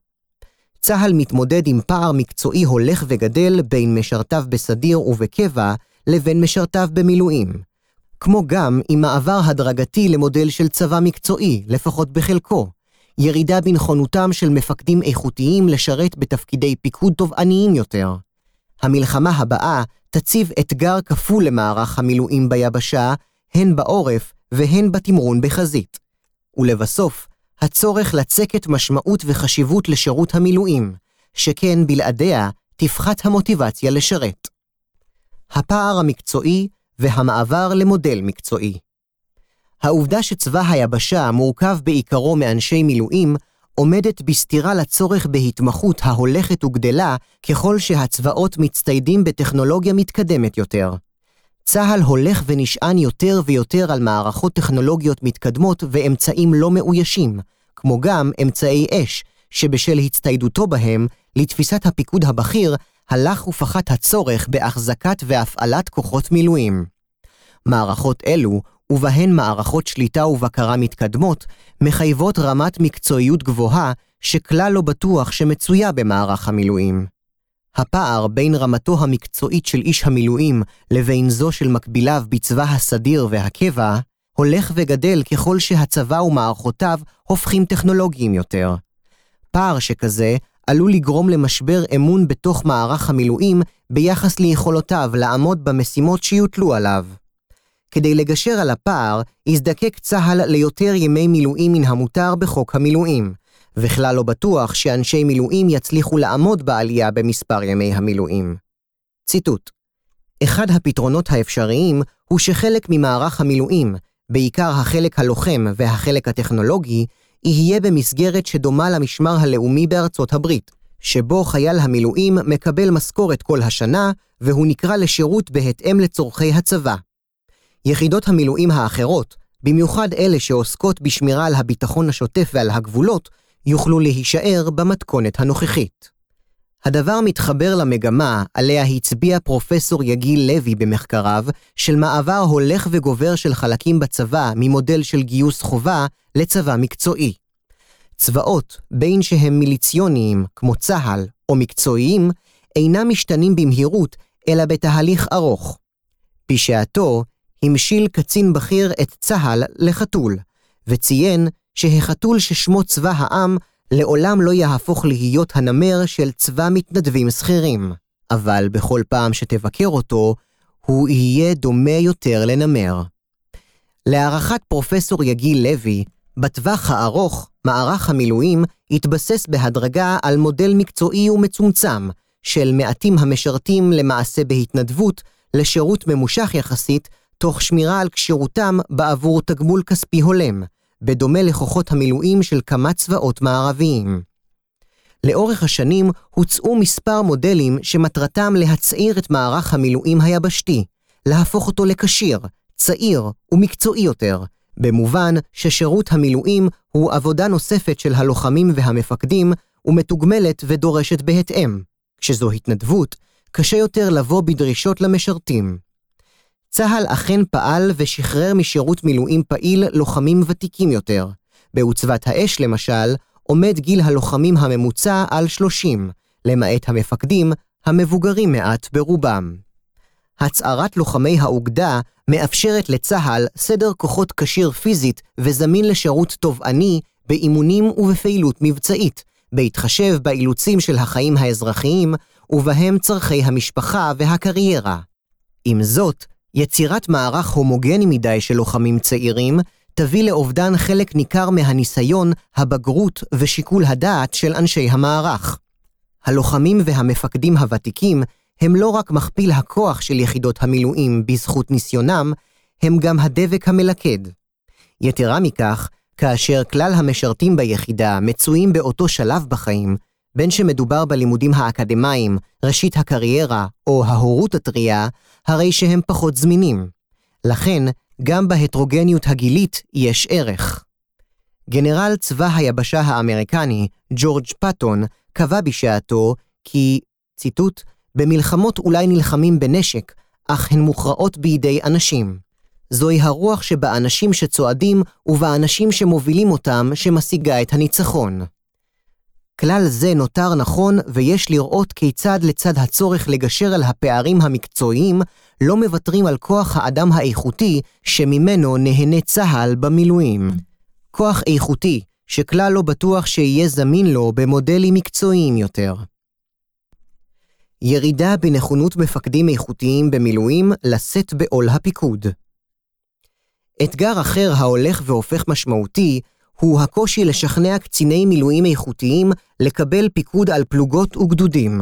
צה"ל מתמודד עם פער מקצועי הולך וגדל בין משרתיו בסדיר ובקבע לבין משרתיו במילואים, כמו גם עם מעבר הדרגתי למודל של צבא מקצועי, לפחות בחלקו, ירידה בנכונותם של מפקדים איכותיים לשרת בתפקידי פיקוד תובעניים יותר. המלחמה הבאה תציב אתגר כפול למערך המילואים ביבשה, הן בעורף והן בתמרון בחזית. ולבסוף, הצורך לצקת משמעות וחשיבות לשירות המילואים, שכן בלעדיה תפחת המוטיבציה לשרת. הפער המקצועי והמעבר למודל מקצועי. העובדה שצבא היבשה מורכב בעיקרו מאנשי מילואים, עומדת בסתירה לצורך בהתמחות ההולכת וגדלה ככל שהצבאות מצטיידים בטכנולוגיה מתקדמת יותר. צה"ל הולך ונשען יותר ויותר על מערכות טכנולוגיות מתקדמות ואמצעים לא מאוישים, כמו גם אמצעי אש, שבשל הצטיידותו בהם, לתפיסת הפיקוד הבכיר, הלך ופחת הצורך בהחזקת והפעלת כוחות מילואים. מערכות אלו, ובהן מערכות שליטה ובקרה מתקדמות, מחייבות רמת מקצועיות גבוהה, שכלל לא בטוח שמצויה במערך המילואים. הפער בין רמתו המקצועית של איש המילואים לבין זו של מקביליו בצבא הסדיר והקבע, הולך וגדל ככל שהצבא ומערכותיו הופכים טכנולוגיים יותר. פער שכזה עלול לגרום למשבר אמון בתוך מערך המילואים ביחס ליכולותיו לעמוד במשימות שיוטלו עליו. כדי לגשר על הפער, יזדקק צה"ל ליותר ימי מילואים מן המותר בחוק המילואים, וכלל לא בטוח שאנשי מילואים יצליחו לעמוד בעלייה במספר ימי המילואים. ציטוט: אחד הפתרונות האפשריים הוא שחלק ממערך המילואים, בעיקר החלק הלוחם והחלק הטכנולוגי, יהיה במסגרת שדומה למשמר הלאומי בארצות הברית, שבו חייל המילואים מקבל משכורת כל השנה, והוא נקרא לשירות בהתאם לצורכי הצבא. יחידות המילואים האחרות, במיוחד אלה שעוסקות בשמירה על הביטחון השוטף ועל הגבולות, יוכלו להישאר במתכונת הנוכחית. הדבר מתחבר למגמה עליה הצביע פרופסור יגיל לוי במחקריו, של מעבר הולך וגובר של חלקים בצבא ממודל של גיוס חובה לצבא מקצועי. צבאות, בין שהם מיליציוניים, כמו צה"ל, או מקצועיים, אינם משתנים במהירות, אלא בתהליך ארוך. בשעתו, המשיל קצין בכיר את צה"ל לחתול, וציין שהחתול ששמו צבא העם לעולם לא יהפוך להיות הנמר של צבא מתנדבים שכירים, אבל בכל פעם שתבקר אותו, הוא יהיה דומה יותר לנמר. להערכת פרופסור יגיל לוי, בטווח הארוך, מערך המילואים התבסס בהדרגה על מודל מקצועי ומצומצם, של מעטים המשרתים למעשה בהתנדבות, לשירות ממושך יחסית, תוך שמירה על כשירותם בעבור תגמול כספי הולם, בדומה לכוחות המילואים של כמה צבאות מערביים. לאורך השנים הוצאו מספר מודלים שמטרתם להצעיר את מערך המילואים היבשתי, להפוך אותו לכשיר, צעיר ומקצועי יותר, במובן ששירות המילואים הוא עבודה נוספת של הלוחמים והמפקדים, ומתוגמלת ודורשת בהתאם. כשזו התנדבות, קשה יותר לבוא בדרישות למשרתים. צה"ל אכן פעל ושחרר משירות מילואים פעיל לוחמים ותיקים יותר. בעוצבת האש, למשל, עומד גיל הלוחמים הממוצע על 30, למעט המפקדים, המבוגרים מעט ברובם. הצהרת לוחמי האוגדה מאפשרת לצה"ל סדר כוחות כשיר פיזית וזמין לשירות תובעני באימונים ובפעילות מבצעית, בהתחשב באילוצים של החיים האזרחיים, ובהם צורכי המשפחה והקריירה. עם זאת, יצירת מערך הומוגני מדי של לוחמים צעירים תביא לאובדן חלק ניכר מהניסיון, הבגרות ושיקול הדעת של אנשי המערך. הלוחמים והמפקדים הוותיקים הם לא רק מכפיל הכוח של יחידות המילואים בזכות ניסיונם, הם גם הדבק המלכד. יתרה מכך, כאשר כלל המשרתים ביחידה מצויים באותו שלב בחיים, בין שמדובר בלימודים האקדמיים, ראשית הקריירה או ההורות הטריה, הרי שהם פחות זמינים. לכן, גם בהטרוגניות הגילית יש ערך. גנרל צבא היבשה האמריקני, ג'ורג' פאטון, קבע בשעתו כי, ציטוט, במלחמות אולי נלחמים בנשק, אך הן מוכרעות בידי אנשים. זוהי הרוח שבאנשים שצועדים ובאנשים שמובילים אותם שמשיגה את הניצחון. כלל זה נותר נכון ויש לראות כיצד לצד הצורך לגשר על הפערים המקצועיים, לא מוותרים על כוח האדם האיכותי שממנו נהנה צה"ל במילואים. כוח איכותי, שכלל לא בטוח שיהיה זמין לו במודלים מקצועיים יותר. ירידה בנכונות מפקדים איכותיים במילואים לשאת בעול הפיקוד. אתגר אחר ההולך והופך משמעותי הוא הקושי לשכנע קציני מילואים איכותיים לקבל פיקוד על פלוגות וגדודים.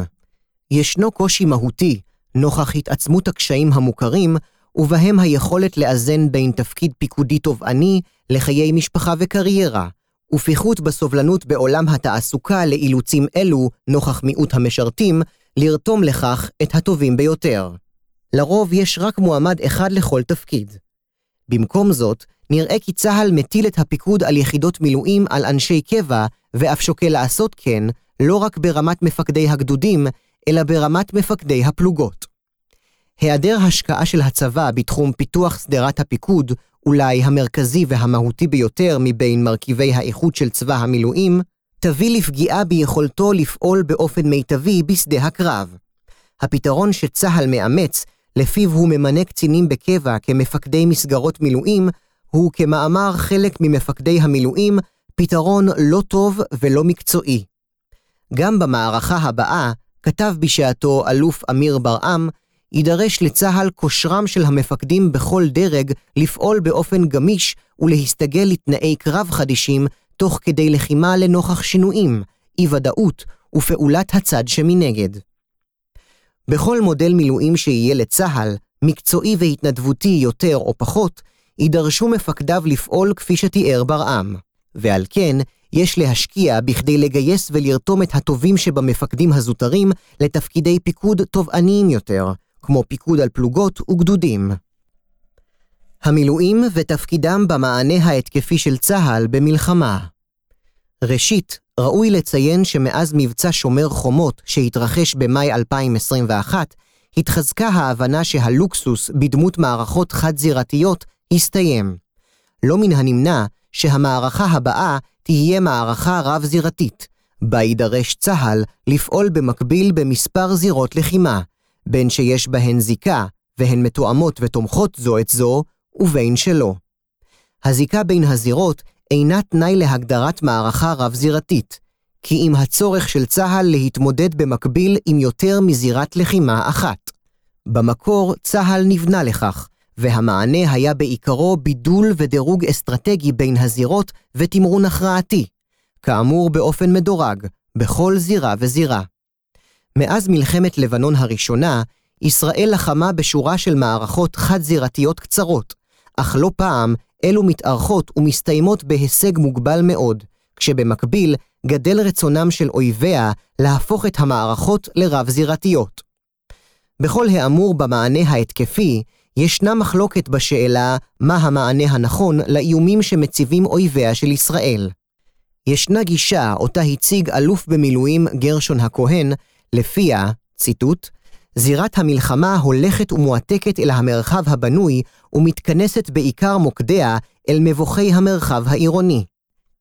ישנו קושי מהותי, נוכח התעצמות הקשיים המוכרים, ובהם היכולת לאזן בין תפקיד פיקודי תובעני לחיי משפחה וקריירה, ופיחות בסובלנות בעולם התעסוקה לאילוצים אלו, נוכח מיעוט המשרתים, לרתום לכך את הטובים ביותר. לרוב יש רק מועמד אחד לכל תפקיד. במקום זאת, נראה כי צה"ל מטיל את הפיקוד על יחידות מילואים על אנשי קבע, ואף שוקל לעשות כן, לא רק ברמת מפקדי הגדודים, אלא ברמת מפקדי הפלוגות. היעדר השקעה של הצבא בתחום פיתוח שדרת הפיקוד, אולי המרכזי והמהותי ביותר מבין מרכיבי האיכות של צבא המילואים, תביא לפגיעה ביכולתו לפעול באופן מיטבי בשדה הקרב. הפתרון שצה"ל מאמץ, לפיו הוא ממנה קצינים בקבע כמפקדי מסגרות מילואים, הוא כמאמר חלק ממפקדי המילואים, פתרון לא טוב ולא מקצועי. גם במערכה הבאה, כתב בשעתו אלוף אמיר ברעם, יידרש לצה"ל כושרם של המפקדים בכל דרג לפעול באופן גמיש ולהסתגל לתנאי קרב חדישים, תוך כדי לחימה לנוכח שינויים, אי-ודאות ופעולת הצד שמנגד. בכל מודל מילואים שיהיה לצה"ל, מקצועי והתנדבותי יותר או פחות, יידרשו מפקדיו לפעול כפי שתיאר ברעם, ועל כן יש להשקיע בכדי לגייס ולרתום את הטובים שבמפקדים הזוטרים לתפקידי פיקוד תובעניים יותר, כמו פיקוד על פלוגות וגדודים. המילואים ותפקידם במענה ההתקפי של צה"ל במלחמה. ראשית, ראוי לציין שמאז מבצע שומר חומות שהתרחש במאי 2021, התחזקה ההבנה שהלוקסוס בדמות מערכות חד-זירתיות הסתיים. לא מן הנמנע שהמערכה הבאה תהיה מערכה רב-זירתית, בה יידרש צה"ל לפעול במקביל במספר זירות לחימה, בין שיש בהן זיקה, והן מתואמות ותומכות זו את זו, ובין שלא. הזיקה בין הזירות אינה תנאי להגדרת מערכה רב-זירתית, כי אם הצורך של צה"ל להתמודד במקביל עם יותר מזירת לחימה אחת. במקור צה"ל נבנה לכך, והמענה היה בעיקרו בידול ודירוג אסטרטגי בין הזירות ותמרון הכרעתי, כאמור באופן מדורג, בכל זירה וזירה. מאז מלחמת לבנון הראשונה, ישראל לחמה בשורה של מערכות חד-זירתיות קצרות, אך לא פעם אלו מתארכות ומסתיימות בהישג מוגבל מאוד, כשבמקביל גדל רצונם של אויביה להפוך את המערכות לרב-זירתיות. בכל האמור במענה ההתקפי, ישנה מחלוקת בשאלה מה המענה הנכון לאיומים שמציבים אויביה של ישראל. ישנה גישה אותה הציג אלוף במילואים גרשון הכהן, לפיה, ציטוט, זירת המלחמה הולכת ומועתקת אל המרחב הבנוי ומתכנסת בעיקר מוקדיה אל מבוכי המרחב העירוני.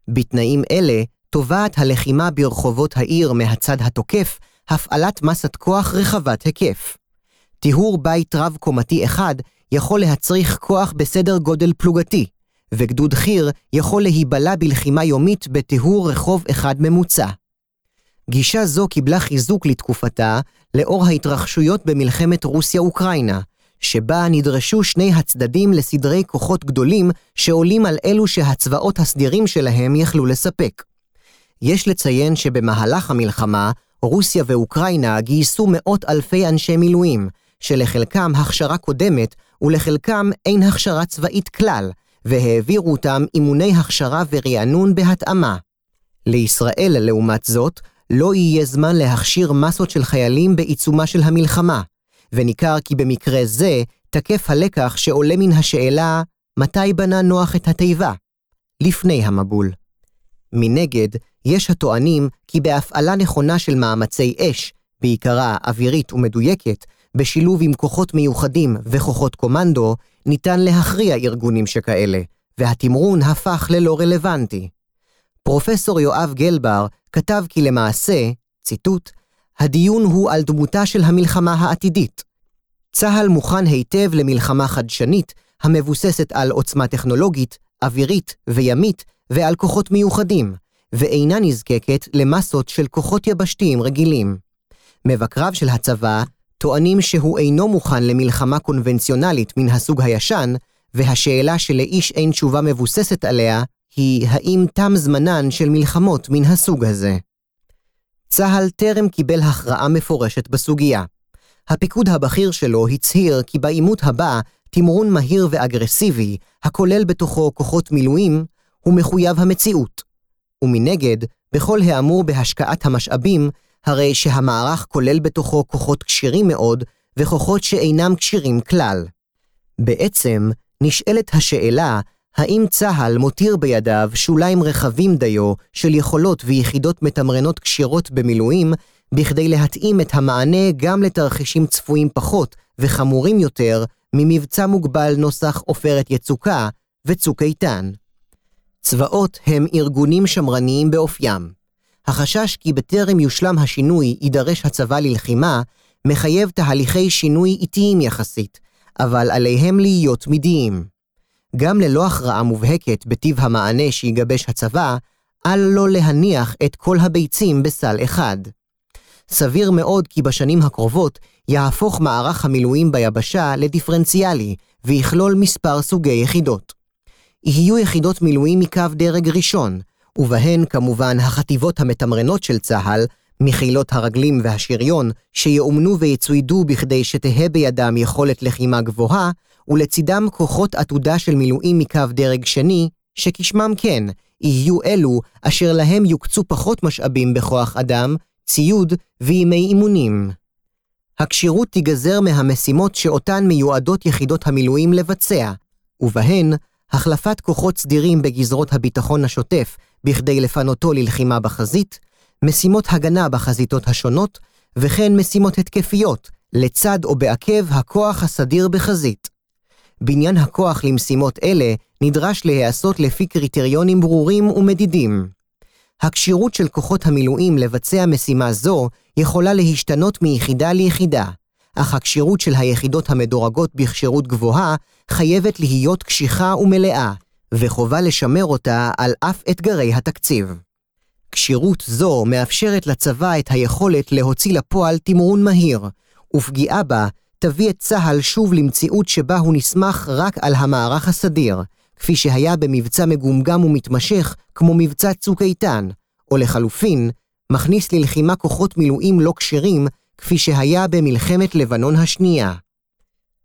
בתנאים אלה, תובעת הלחימה ברחובות העיר מהצד התוקף הפעלת מסת כוח רחבת היקף. טיהור בית רב-קומתי אחד יכול להצריך כוח בסדר גודל פלוגתי, וגדוד חי"ר יכול להיבלע בלחימה יומית בטיהור רחוב אחד ממוצע. גישה זו קיבלה חיזוק לתקופתה לאור ההתרחשויות במלחמת רוסיה-אוקראינה, שבה נדרשו שני הצדדים לסדרי כוחות גדולים שעולים על אלו שהצבאות הסדירים שלהם יכלו לספק. יש לציין שבמהלך המלחמה, רוסיה ואוקראינה גייסו מאות אלפי אנשי מילואים, שלחלקם הכשרה קודמת ולחלקם אין הכשרה צבאית כלל, והעבירו אותם אימוני הכשרה ורענון בהתאמה. לישראל, לעומת זאת, לא יהיה זמן להכשיר מסות של חיילים בעיצומה של המלחמה, וניכר כי במקרה זה תקף הלקח שעולה מן השאלה מתי בנה נוח את התיבה? לפני המבול. מנגד, יש הטוענים כי בהפעלה נכונה של מאמצי אש, בעיקרה אווירית ומדויקת, בשילוב עם כוחות מיוחדים וכוחות קומנדו, ניתן להכריע ארגונים שכאלה, והתמרון הפך ללא רלוונטי. פרופסור יואב גלבר כתב כי למעשה, ציטוט, הדיון הוא על דמותה של המלחמה העתידית. צה"ל מוכן היטב למלחמה חדשנית, המבוססת על עוצמה טכנולוגית, אווירית וימית, ועל כוחות מיוחדים, ואינה נזקקת למסות של כוחות יבשתיים רגילים. מבקריו של הצבא טוענים שהוא אינו מוכן למלחמה קונבנציונלית מן הסוג הישן, והשאלה שלאיש אין תשובה מבוססת עליה, היא האם תם זמנן של מלחמות מן הסוג הזה. צה"ל טרם קיבל הכרעה מפורשת בסוגיה. הפיקוד הבכיר שלו הצהיר כי בעימות הבא, תמרון מהיר ואגרסיבי, הכולל בתוכו כוחות מילואים, הוא מחויב המציאות. ומנגד, בכל האמור בהשקעת המשאבים, הרי שהמערך כולל בתוכו כוחות כשירים מאוד, וכוחות שאינם כשירים כלל. בעצם, נשאלת השאלה, האם צה"ל מותיר בידיו שוליים רחבים דיו של יכולות ויחידות מתמרנות כשירות במילואים, בכדי להתאים את המענה גם לתרחישים צפויים פחות וחמורים יותר ממבצע מוגבל נוסח עופרת יצוקה וצוק איתן. צבאות הם ארגונים שמרניים באופיים. החשש כי בטרם יושלם השינוי יידרש הצבא ללחימה, מחייב תהליכי שינוי איטיים יחסית, אבל עליהם להיות תמידיים. גם ללא הכרעה מובהקת בטיב המענה שיגבש הצבא, אל לא להניח את כל הביצים בסל אחד. סביר מאוד כי בשנים הקרובות יהפוך מערך המילואים ביבשה לדיפרנציאלי, ויכלול מספר סוגי יחידות. יהיו יחידות מילואים מקו דרג ראשון, ובהן כמובן החטיבות המתמרנות של צה"ל, מחילות הרגלים והשריון, שיאומנו ויצוידו בכדי שתהא בידם יכולת לחימה גבוהה, ולצידם כוחות עתודה של מילואים מקו דרג שני, שכשמם כן, יהיו אלו אשר להם יוקצו פחות משאבים בכוח אדם, ציוד וימי אימונים. הכשירות תיגזר מהמשימות שאותן מיועדות יחידות המילואים לבצע, ובהן החלפת כוחות סדירים בגזרות הביטחון השוטף בכדי לפנותו ללחימה בחזית, משימות הגנה בחזיתות השונות, וכן משימות התקפיות, לצד או בעקב הכוח הסדיר בחזית. בניין הכוח למשימות אלה נדרש להיעשות לפי קריטריונים ברורים ומדידים. הכשירות של כוחות המילואים לבצע משימה זו יכולה להשתנות מיחידה ליחידה, אך הכשירות של היחידות המדורגות בכשירות גבוהה חייבת להיות קשיחה ומלאה, וחובה לשמר אותה על אף אתגרי התקציב. כשירות זו מאפשרת לצבא את היכולת להוציא לפועל תמרון מהיר, ופגיעה בה תביא את צה"ל שוב למציאות שבה הוא נסמך רק על המערך הסדיר, כפי שהיה במבצע מגומגם ומתמשך כמו מבצע צוק איתן, או לחלופין, מכניס ללחימה כוחות מילואים לא כשרים, כפי שהיה במלחמת לבנון השנייה.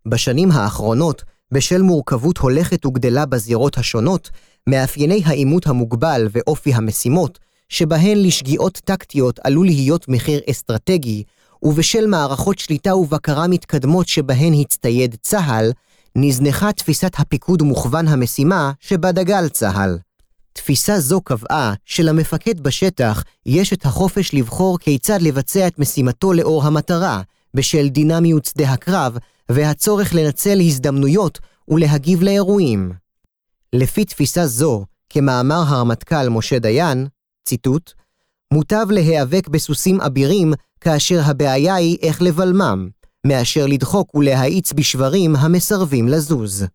בשנים האחרונות, בשל מורכבות הולכת וגדלה בזירות השונות, מאפייני העימות המוגבל ואופי המשימות, שבהן לשגיאות טקטיות עלול להיות מחיר אסטרטגי, ובשל מערכות שליטה ובקרה מתקדמות שבהן הצטייד צה"ל, נזנחה תפיסת הפיקוד מוכוון המשימה שבה דגל צה"ל. תפיסה זו קבעה שלמפקד בשטח יש את החופש לבחור כיצד לבצע את משימתו לאור המטרה, בשל דינמיות שדה הקרב והצורך לנצל הזדמנויות ולהגיב לאירועים. לפי תפיסה זו, כמאמר הרמטכ"ל משה דיין, ציטוט, מוטב להיאבק בסוסים אבירים כאשר הבעיה היא איך לבלמם, מאשר לדחוק ולהאיץ בשברים המסרבים לזוז.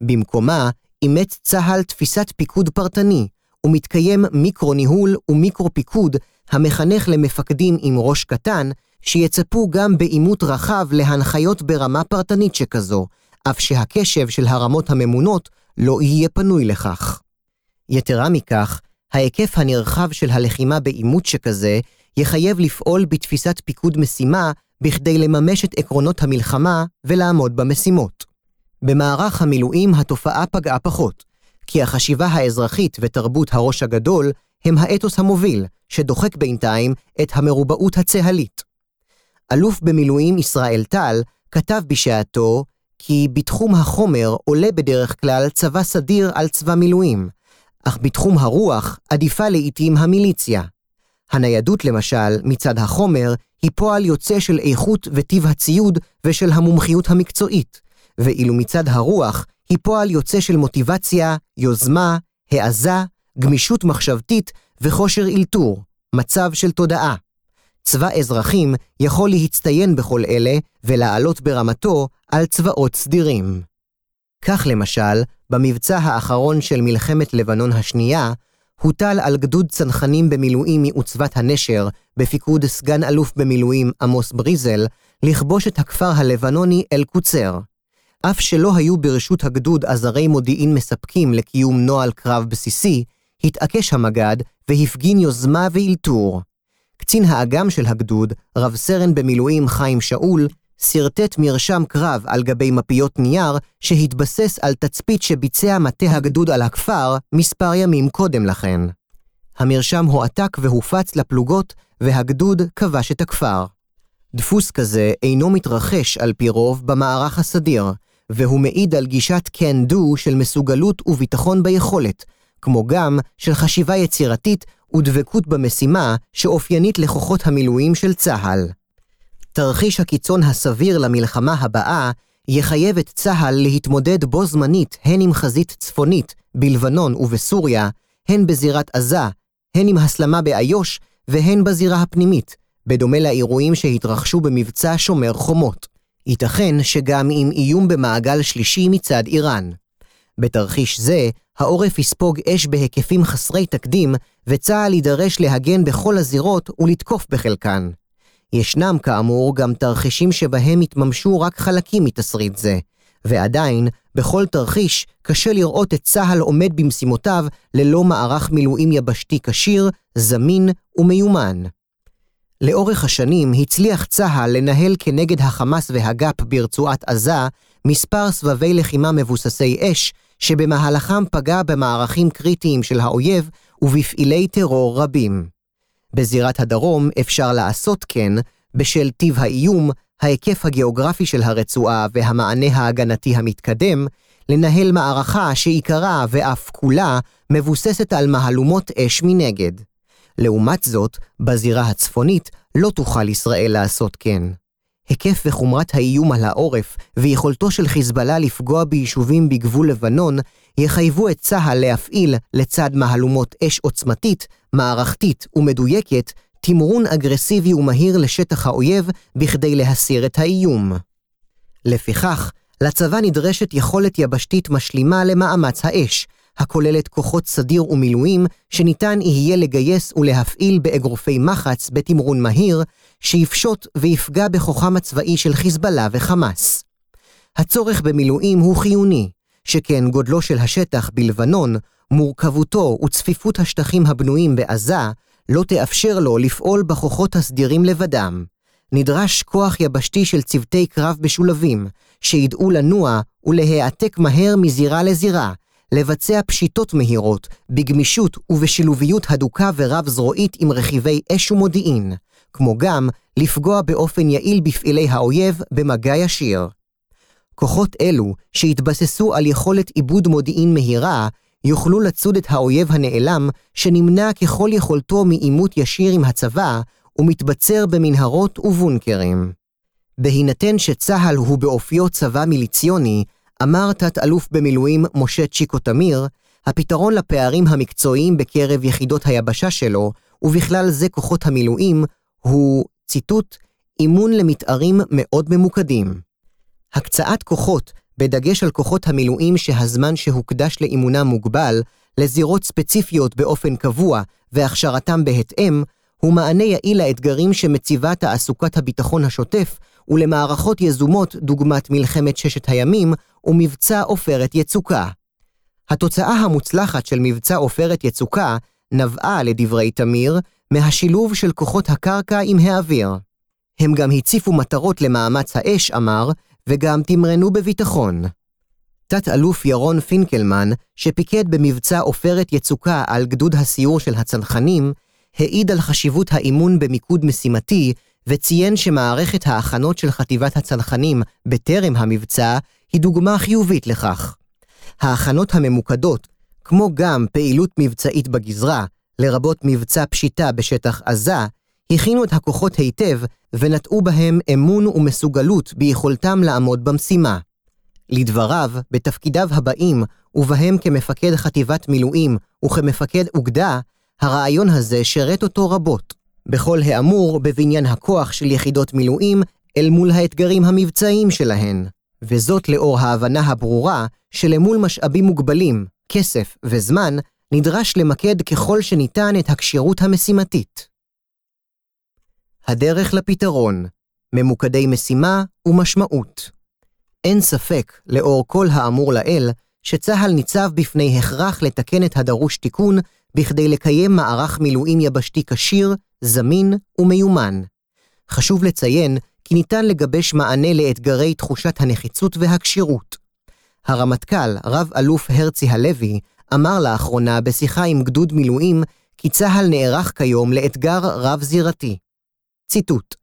במקומה, אימץ צה"ל תפיסת פיקוד פרטני, ומתקיים מיקרו-ניהול ומיקרו-פיקוד המחנך למפקדים עם ראש קטן, שיצפו גם בעימות רחב להנחיות ברמה פרטנית שכזו, אף שהקשב של הרמות הממונות לא יהיה פנוי לכך. יתרה מכך, ההיקף הנרחב של הלחימה בעימות שכזה יחייב לפעול בתפיסת פיקוד משימה בכדי לממש את עקרונות המלחמה ולעמוד במשימות. במערך המילואים התופעה פגעה פחות, כי החשיבה האזרחית ותרבות הראש הגדול הם האתוס המוביל, שדוחק בינתיים את המרובעות הצהלית. אלוף במילואים ישראל טל כתב בשעתו כי בתחום החומר עולה בדרך כלל צבא סדיר על צבא מילואים, אך בתחום הרוח עדיפה לעתים המיליציה. הניידות למשל, מצד החומר, היא פועל יוצא של איכות וטיב הציוד ושל המומחיות המקצועית, ואילו מצד הרוח היא פועל יוצא של מוטיבציה, יוזמה, העזה, גמישות מחשבתית וכושר אלתור, מצב של תודעה. צבא אזרחים יכול להצטיין בכל אלה ולעלות ברמתו על צבאות סדירים. כך למשל, במבצע האחרון של מלחמת לבנון השנייה, הוטל על גדוד צנחנים במילואים מעוצבת הנשר, בפיקוד סגן אלוף במילואים עמוס בריזל, לכבוש את הכפר הלבנוני אל-קוצר. אף שלא היו ברשות הגדוד עזרי מודיעין מספקים לקיום נוהל קרב בסיסי, התעקש המג"ד והפגין יוזמה ואילתור. קצין האג"ם של הגדוד, רב סרן במילואים חיים שאול, שרטט מרשם קרב על גבי מפיות נייר שהתבסס על תצפית שביצע מטה הגדוד על הכפר מספר ימים קודם לכן. המרשם הועתק והופץ לפלוגות, והגדוד כבש את הכפר. דפוס כזה אינו מתרחש על פי רוב במערך הסדיר, והוא מעיד על גישת can do של מסוגלות וביטחון ביכולת, כמו גם של חשיבה יצירתית ודבקות במשימה שאופיינית לכוחות המילואים של צה"ל. תרחיש הקיצון הסביר למלחמה הבאה יחייב את צה"ל להתמודד בו זמנית הן עם חזית צפונית, בלבנון ובסוריה, הן בזירת עזה, הן עם הסלמה באיו"ש והן בזירה הפנימית, בדומה לאירועים שהתרחשו במבצע שומר חומות. ייתכן שגם עם איום במעגל שלישי מצד איראן. בתרחיש זה, העורף יספוג אש בהיקפים חסרי תקדים, וצה"ל יידרש להגן בכל הזירות ולתקוף בחלקן. ישנם כאמור גם תרחישים שבהם יתממשו רק חלקים מתסריט זה, ועדיין, בכל תרחיש קשה לראות את צה"ל עומד במשימותיו ללא מערך מילואים יבשתי כשיר, זמין ומיומן. לאורך השנים הצליח צה"ל לנהל כנגד החמאס והגאפ ברצועת עזה מספר סבבי לחימה מבוססי אש, שבמהלכם פגע במערכים קריטיים של האויב ובפעילי טרור רבים. בזירת הדרום אפשר לעשות כן, בשל טיב האיום, ההיקף הגיאוגרפי של הרצועה והמענה ההגנתי המתקדם, לנהל מערכה שעיקרה ואף כולה מבוססת על מהלומות אש מנגד. לעומת זאת, בזירה הצפונית לא תוכל ישראל לעשות כן. היקף וחומרת האיום על העורף ויכולתו של חיזבאללה לפגוע ביישובים בגבול לבנון יחייבו את צה"ל להפעיל, לצד מהלומות אש עוצמתית, מערכתית ומדויקת, תמרון אגרסיבי ומהיר לשטח האויב בכדי להסיר את האיום. לפיכך, לצבא נדרשת יכולת יבשתית משלימה למאמץ האש, הכוללת כוחות סדיר ומילואים שניתן יהיה לגייס ולהפעיל באגרופי מחץ בתמרון מהיר, שיפשוט ויפגע בכוחם הצבאי של חיזבאללה וחמאס. הצורך במילואים הוא חיוני, שכן גודלו של השטח בלבנון, מורכבותו וצפיפות השטחים הבנויים בעזה, לא תאפשר לו לפעול בכוחות הסדירים לבדם. נדרש כוח יבשתי של צוותי קרב משולבים, שידעו לנוע ולהעתק מהר מזירה לזירה, לבצע פשיטות מהירות, בגמישות ובשילוביות הדוקה ורב-זרועית עם רכיבי אש ומודיעין, כמו גם לפגוע באופן יעיל בפעילי האויב במגע ישיר. כוחות אלו, שהתבססו על יכולת עיבוד מודיעין מהירה, יוכלו לצוד את האויב הנעלם, שנמנע ככל יכולתו מעימות ישיר עם הצבא, ומתבצר במנהרות ובונקרים. בהינתן שצה"ל הוא באופיו צבא מיליציוני, אמר תת-אלוף במילואים משה צ'יקו תמיר, הפתרון לפערים המקצועיים בקרב יחידות היבשה שלו, ובכלל זה כוחות המילואים, הוא, ציטוט, אימון למתארים מאוד ממוקדים. הקצאת כוחות, בדגש על כוחות המילואים שהזמן שהוקדש לאימונם מוגבל, לזירות ספציפיות באופן קבוע והכשרתם בהתאם, הוא מענה יעיל לאתגרים שמציבה תעסוקת הביטחון השוטף ולמערכות יזומות דוגמת מלחמת ששת הימים ומבצע עופרת יצוקה. התוצאה המוצלחת של מבצע עופרת יצוקה נבעה, לדברי תמיר, מהשילוב של כוחות הקרקע עם האוויר. הם גם הציפו מטרות למאמץ האש, אמר, וגם תמרנו בביטחון. תת-אלוף ירון פינקלמן, שפיקד במבצע עופרת יצוקה על גדוד הסיור של הצנחנים, העיד על חשיבות האימון במיקוד משימתי, וציין שמערכת ההכנות של חטיבת הצנחנים בטרם המבצע היא דוגמה חיובית לכך. ההכנות הממוקדות, כמו גם פעילות מבצעית בגזרה, לרבות מבצע פשיטה בשטח עזה, הכינו את הכוחות היטב ונטעו בהם אמון ומסוגלות ביכולתם לעמוד במשימה. לדבריו, בתפקידיו הבאים, ובהם כמפקד חטיבת מילואים וכמפקד אוגדה, הרעיון הזה שרת אותו רבות. בכל האמור בבניין הכוח של יחידות מילואים אל מול האתגרים המבצעיים שלהן, וזאת לאור ההבנה הברורה שלמול משאבים מוגבלים, כסף וזמן, נדרש למקד ככל שניתן את הכשירות המשימתית. הדרך לפתרון, ממוקדי משימה ומשמעות. אין ספק, לאור כל האמור לעיל, שצה"ל ניצב בפני הכרח לתקן את הדרוש תיקון בכדי לקיים מערך מילואים יבשתי כשיר, זמין ומיומן. חשוב לציין כי ניתן לגבש מענה לאתגרי תחושת הנחיצות והכשירות. הרמטכ"ל, רב-אלוף הרצי הלוי, אמר לאחרונה בשיחה עם גדוד מילואים כי צה"ל נערך כיום לאתגר רב-זירתי. ציטוט: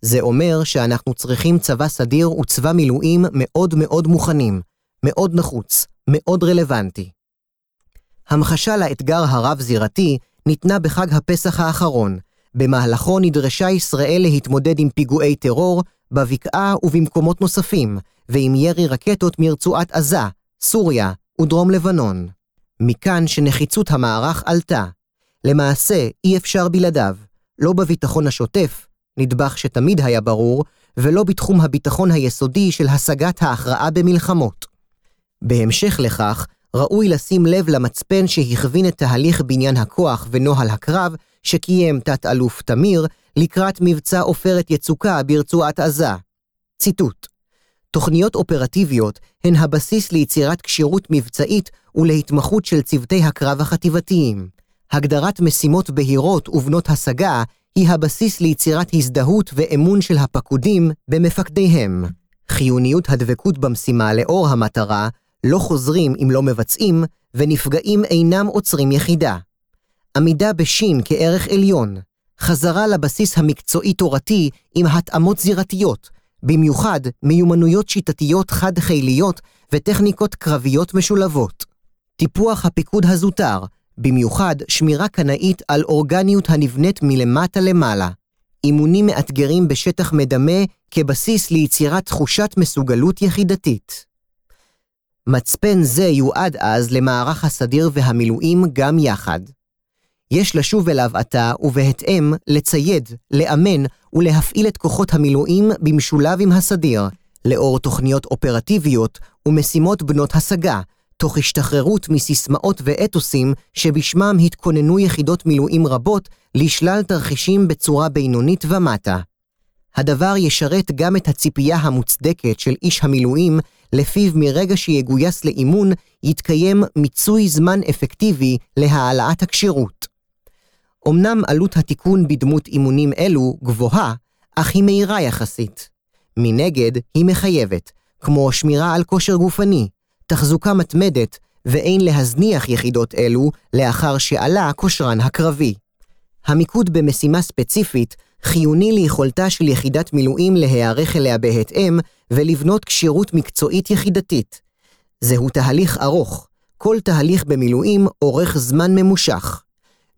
זה אומר שאנחנו צריכים צבא סדיר וצבא מילואים מאוד מאוד מוכנים, מאוד נחוץ, מאוד רלוונטי. המחשה לאתגר הרב-זירתי ניתנה בחג הפסח האחרון, במהלכו נדרשה ישראל להתמודד עם פיגועי טרור בבקעה ובמקומות נוספים, ועם ירי רקטות מרצועת עזה, סוריה ודרום לבנון. מכאן שנחיצות המערך עלתה. למעשה, אי אפשר בלעדיו, לא בביטחון השוטף, נדבך שתמיד היה ברור, ולא בתחום הביטחון היסודי של השגת ההכרעה במלחמות. בהמשך לכך, ראוי לשים לב למצפן שהכווין את תהליך בניין הכוח ונוהל הקרב שקיים תת-אלוף תמיר לקראת מבצע עופרת יצוקה ברצועת עזה. ציטוט: תוכניות אופרטיביות הן הבסיס ליצירת כשירות מבצעית ולהתמחות של צוותי הקרב החטיבתיים. הגדרת משימות בהירות ובנות השגה היא הבסיס ליצירת הזדהות ואמון של הפקודים במפקדיהם. חיוניות הדבקות במשימה לאור המטרה לא חוזרים אם לא מבצעים, ונפגעים אינם עוצרים יחידה. עמידה בשין כערך עליון, חזרה לבסיס המקצועי-תורתי עם התאמות זירתיות, במיוחד מיומנויות שיטתיות חד-חיליות וטכניקות קרביות משולבות. טיפוח הפיקוד הזוטר, במיוחד שמירה קנאית על אורגניות הנבנית מלמטה למעלה. אימונים מאתגרים בשטח מדמה כבסיס ליצירת תחושת מסוגלות יחידתית. מצפן זה יועד אז למערך הסדיר והמילואים גם יחד. יש לשוב אליו עתה, ובהתאם, לצייד, לאמן ולהפעיל את כוחות המילואים במשולב עם הסדיר, לאור תוכניות אופרטיביות ומשימות בנות השגה, תוך השתחררות מסיסמאות ואתוסים שבשמם התכוננו יחידות מילואים רבות לשלל תרחישים בצורה בינונית ומטה. הדבר ישרת גם את הציפייה המוצדקת של איש המילואים, לפיו מרגע שיגויס לאימון, יתקיים מיצוי זמן אפקטיבי להעלאת הכשירות. אמנם עלות התיקון בדמות אימונים אלו גבוהה, אך היא מהירה יחסית. מנגד, היא מחייבת, כמו שמירה על כושר גופני, תחזוקה מתמדת, ואין להזניח יחידות אלו לאחר שעלה כושרן הקרבי. המיקוד במשימה ספציפית חיוני ליכולתה של יחידת מילואים להיערך אליה בהתאם ולבנות כשירות מקצועית יחידתית. זהו תהליך ארוך, כל תהליך במילואים אורך זמן ממושך.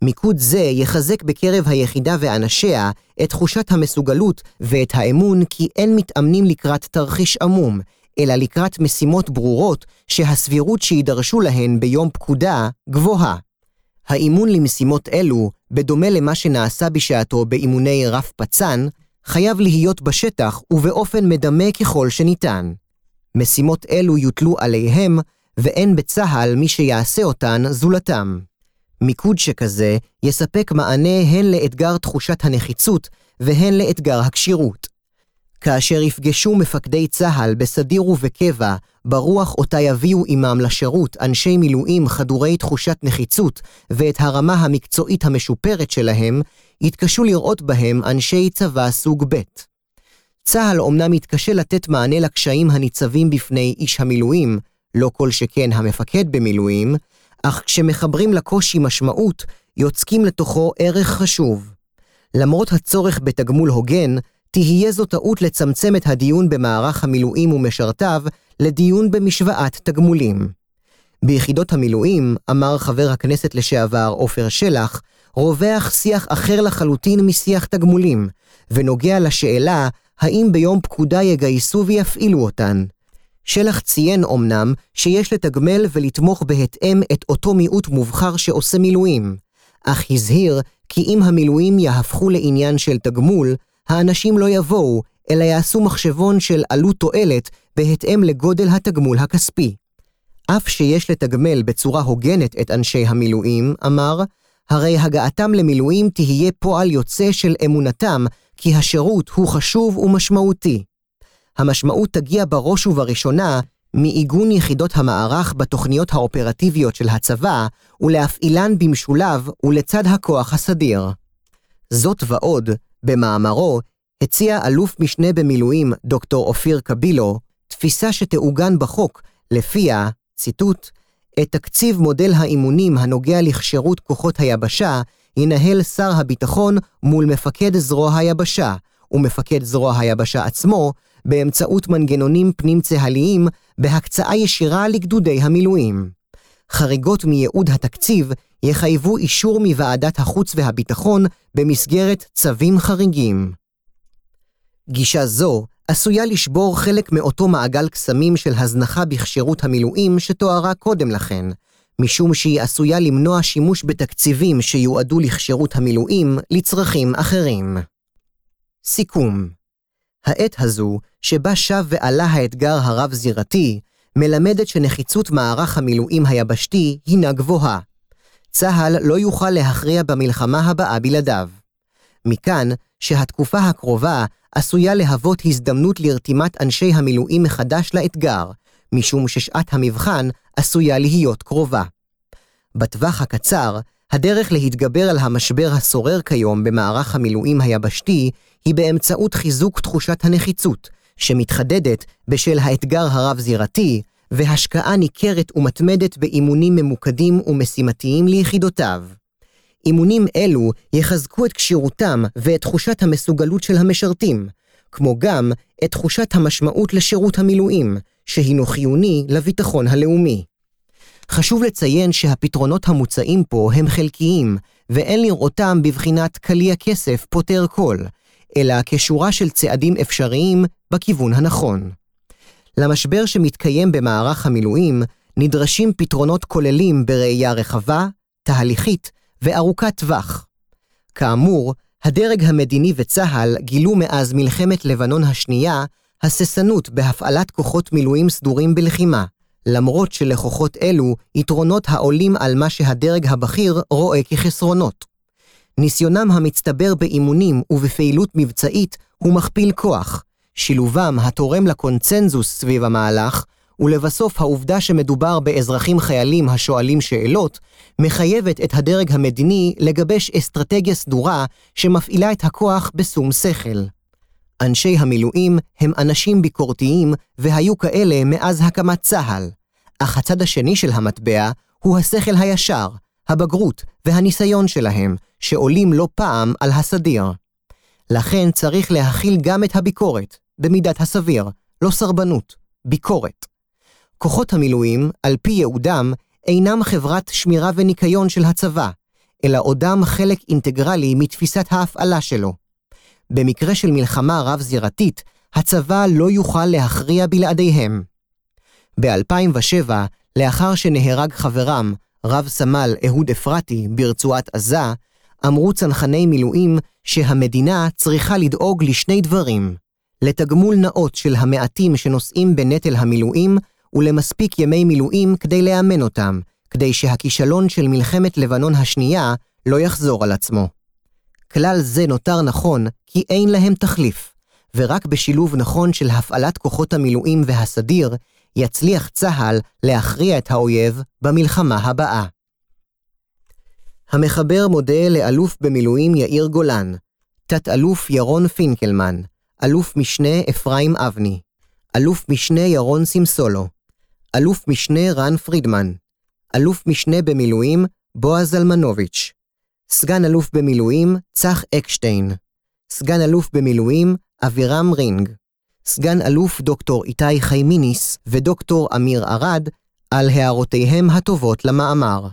מיקוד זה יחזק בקרב היחידה ואנשיה את תחושת המסוגלות ואת האמון כי אין מתאמנים לקראת תרחיש עמום, אלא לקראת משימות ברורות שהסבירות שידרשו להן ביום פקודה גבוהה. האימון למשימות אלו, בדומה למה שנעשה בשעתו באימוני רף פצ"ן, חייב להיות בשטח ובאופן מדמה ככל שניתן. משימות אלו יוטלו עליהם, ואין בצה"ל מי שיעשה אותן זולתם. מיקוד שכזה יספק מענה הן לאתגר תחושת הנחיצות והן לאתגר הכשירות. כאשר יפגשו מפקדי צה"ל בסדיר ובקבע, ברוח אותה יביאו עמם לשירות אנשי מילואים חדורי תחושת נחיצות ואת הרמה המקצועית המשופרת שלהם, יתקשו לראות בהם אנשי צבא סוג ב'. צה"ל אומנם מתקשה לתת מענה לקשיים הניצבים בפני איש המילואים, לא כל שכן המפקד במילואים, אך כשמחברים לקושי משמעות, יוצקים לתוכו ערך חשוב. למרות הצורך בתגמול הוגן, תהיה זו טעות לצמצם את הדיון במערך המילואים ומשרתיו לדיון במשוואת תגמולים. ביחידות המילואים, אמר חבר הכנסת לשעבר עופר שלח, רווח שיח אחר לחלוטין משיח תגמולים, ונוגע לשאלה האם ביום פקודה יגייסו ויפעילו אותן. שלח ציין אמנם שיש לתגמל ולתמוך בהתאם את אותו מיעוט מובחר שעושה מילואים, אך הזהיר כי אם המילואים יהפכו לעניין של תגמול, האנשים לא יבואו, אלא יעשו מחשבון של עלות תועלת בהתאם לגודל התגמול הכספי. אף שיש לתגמל בצורה הוגנת את אנשי המילואים, אמר, הרי הגעתם למילואים תהיה פועל יוצא של אמונתם, כי השירות הוא חשוב ומשמעותי. המשמעות תגיע בראש ובראשונה מעיגון יחידות המערך בתוכניות האופרטיביות של הצבא, ולהפעילן במשולב ולצד הכוח הסדיר. זאת ועוד, במאמרו, הציע אלוף משנה במילואים דוקטור אופיר קבילו, תפיסה שתעוגן בחוק, לפיה, ציטוט, את תקציב מודל האימונים הנוגע לכשירות כוחות היבשה, ינהל שר הביטחון מול מפקד זרוע היבשה, ומפקד זרוע היבשה עצמו, באמצעות מנגנונים פנים-צה"ליים בהקצאה ישירה לגדודי המילואים. חריגות מייעוד התקציב יחייבו אישור מוועדת החוץ והביטחון במסגרת צווים חריגים. גישה זו עשויה לשבור חלק מאותו מעגל קסמים של הזנחה בכשירות המילואים שתוארה קודם לכן, משום שהיא עשויה למנוע שימוש בתקציבים שיועדו לכשירות המילואים לצרכים אחרים. סיכום העת הזו, שבה שב ועלה האתגר הרב-זירתי, מלמדת שנחיצות מערך המילואים היבשתי הינה גבוהה. צה"ל לא יוכל להכריע במלחמה הבאה בלעדיו. מכאן שהתקופה הקרובה עשויה להוות הזדמנות לרתימת אנשי המילואים מחדש לאתגר, משום ששעת המבחן עשויה להיות קרובה. בטווח הקצר, הדרך להתגבר על המשבר השורר כיום במערך המילואים היבשתי היא באמצעות חיזוק תחושת הנחיצות, שמתחדדת בשל האתגר הרב-זירתי, והשקעה ניכרת ומתמדת באימונים ממוקדים ומשימתיים ליחידותיו. אימונים אלו יחזקו את כשירותם ואת תחושת המסוגלות של המשרתים, כמו גם את תחושת המשמעות לשירות המילואים, שהינו חיוני לביטחון הלאומי. חשוב לציין שהפתרונות המוצעים פה הם חלקיים, ואין לראותם בבחינת קליע כסף פותר כל, אלא כשורה של צעדים אפשריים בכיוון הנכון. למשבר שמתקיים במערך המילואים נדרשים פתרונות כוללים בראייה רחבה, תהליכית וארוכת טווח. כאמור, הדרג המדיני וצה"ל גילו מאז מלחמת לבנון השנייה הססנות בהפעלת כוחות מילואים סדורים בלחימה, למרות שלכוחות אלו יתרונות העולים על מה שהדרג הבכיר רואה כחסרונות. ניסיונם המצטבר באימונים ובפעילות מבצעית הוא מכפיל כוח, שילובם התורם לקונצנזוס סביב המהלך, ולבסוף העובדה שמדובר באזרחים חיילים השואלים שאלות, מחייבת את הדרג המדיני לגבש אסטרטגיה סדורה שמפעילה את הכוח בשום שכל. אנשי המילואים הם אנשים ביקורתיים והיו כאלה מאז הקמת צה"ל, אך הצד השני של המטבע הוא השכל הישר, הבגרות והניסיון שלהם, שעולים לא פעם על הסדיר. לכן צריך להכיל גם את הביקורת, במידת הסביר, לא סרבנות, ביקורת. כוחות המילואים, על פי ייעודם, אינם חברת שמירה וניקיון של הצבא, אלא עודם חלק אינטגרלי מתפיסת ההפעלה שלו. במקרה של מלחמה רב-זירתית, הצבא לא יוכל להכריע בלעדיהם. ב-2007, לאחר שנהרג חברם, רב סמל אהוד אפרתי, ברצועת עזה, אמרו צנחני מילואים שהמדינה צריכה לדאוג לשני דברים, לתגמול נאות של המעטים שנושאים בנטל המילואים, ולמספיק ימי מילואים כדי לאמן אותם, כדי שהכישלון של מלחמת לבנון השנייה לא יחזור על עצמו. כלל זה נותר נכון כי אין להם תחליף, ורק בשילוב נכון של הפעלת כוחות המילואים והסדיר, יצליח צה"ל להכריע את האויב במלחמה הבאה. המחבר מודה לאלוף במילואים יאיר גולן, תת-אלוף ירון פינקלמן, אלוף משנה אפרים אבני, אלוף משנה ירון סימסולו, אלוף משנה רן פרידמן, אלוף משנה במילואים בועז זלמנוביץ', סגן אלוף במילואים צח אקשטיין, סגן אלוף במילואים אבירם רינג, סגן אלוף דוקטור איתי חיימיניס ודוקטור אמיר ארד על הערותיהם הטובות למאמר.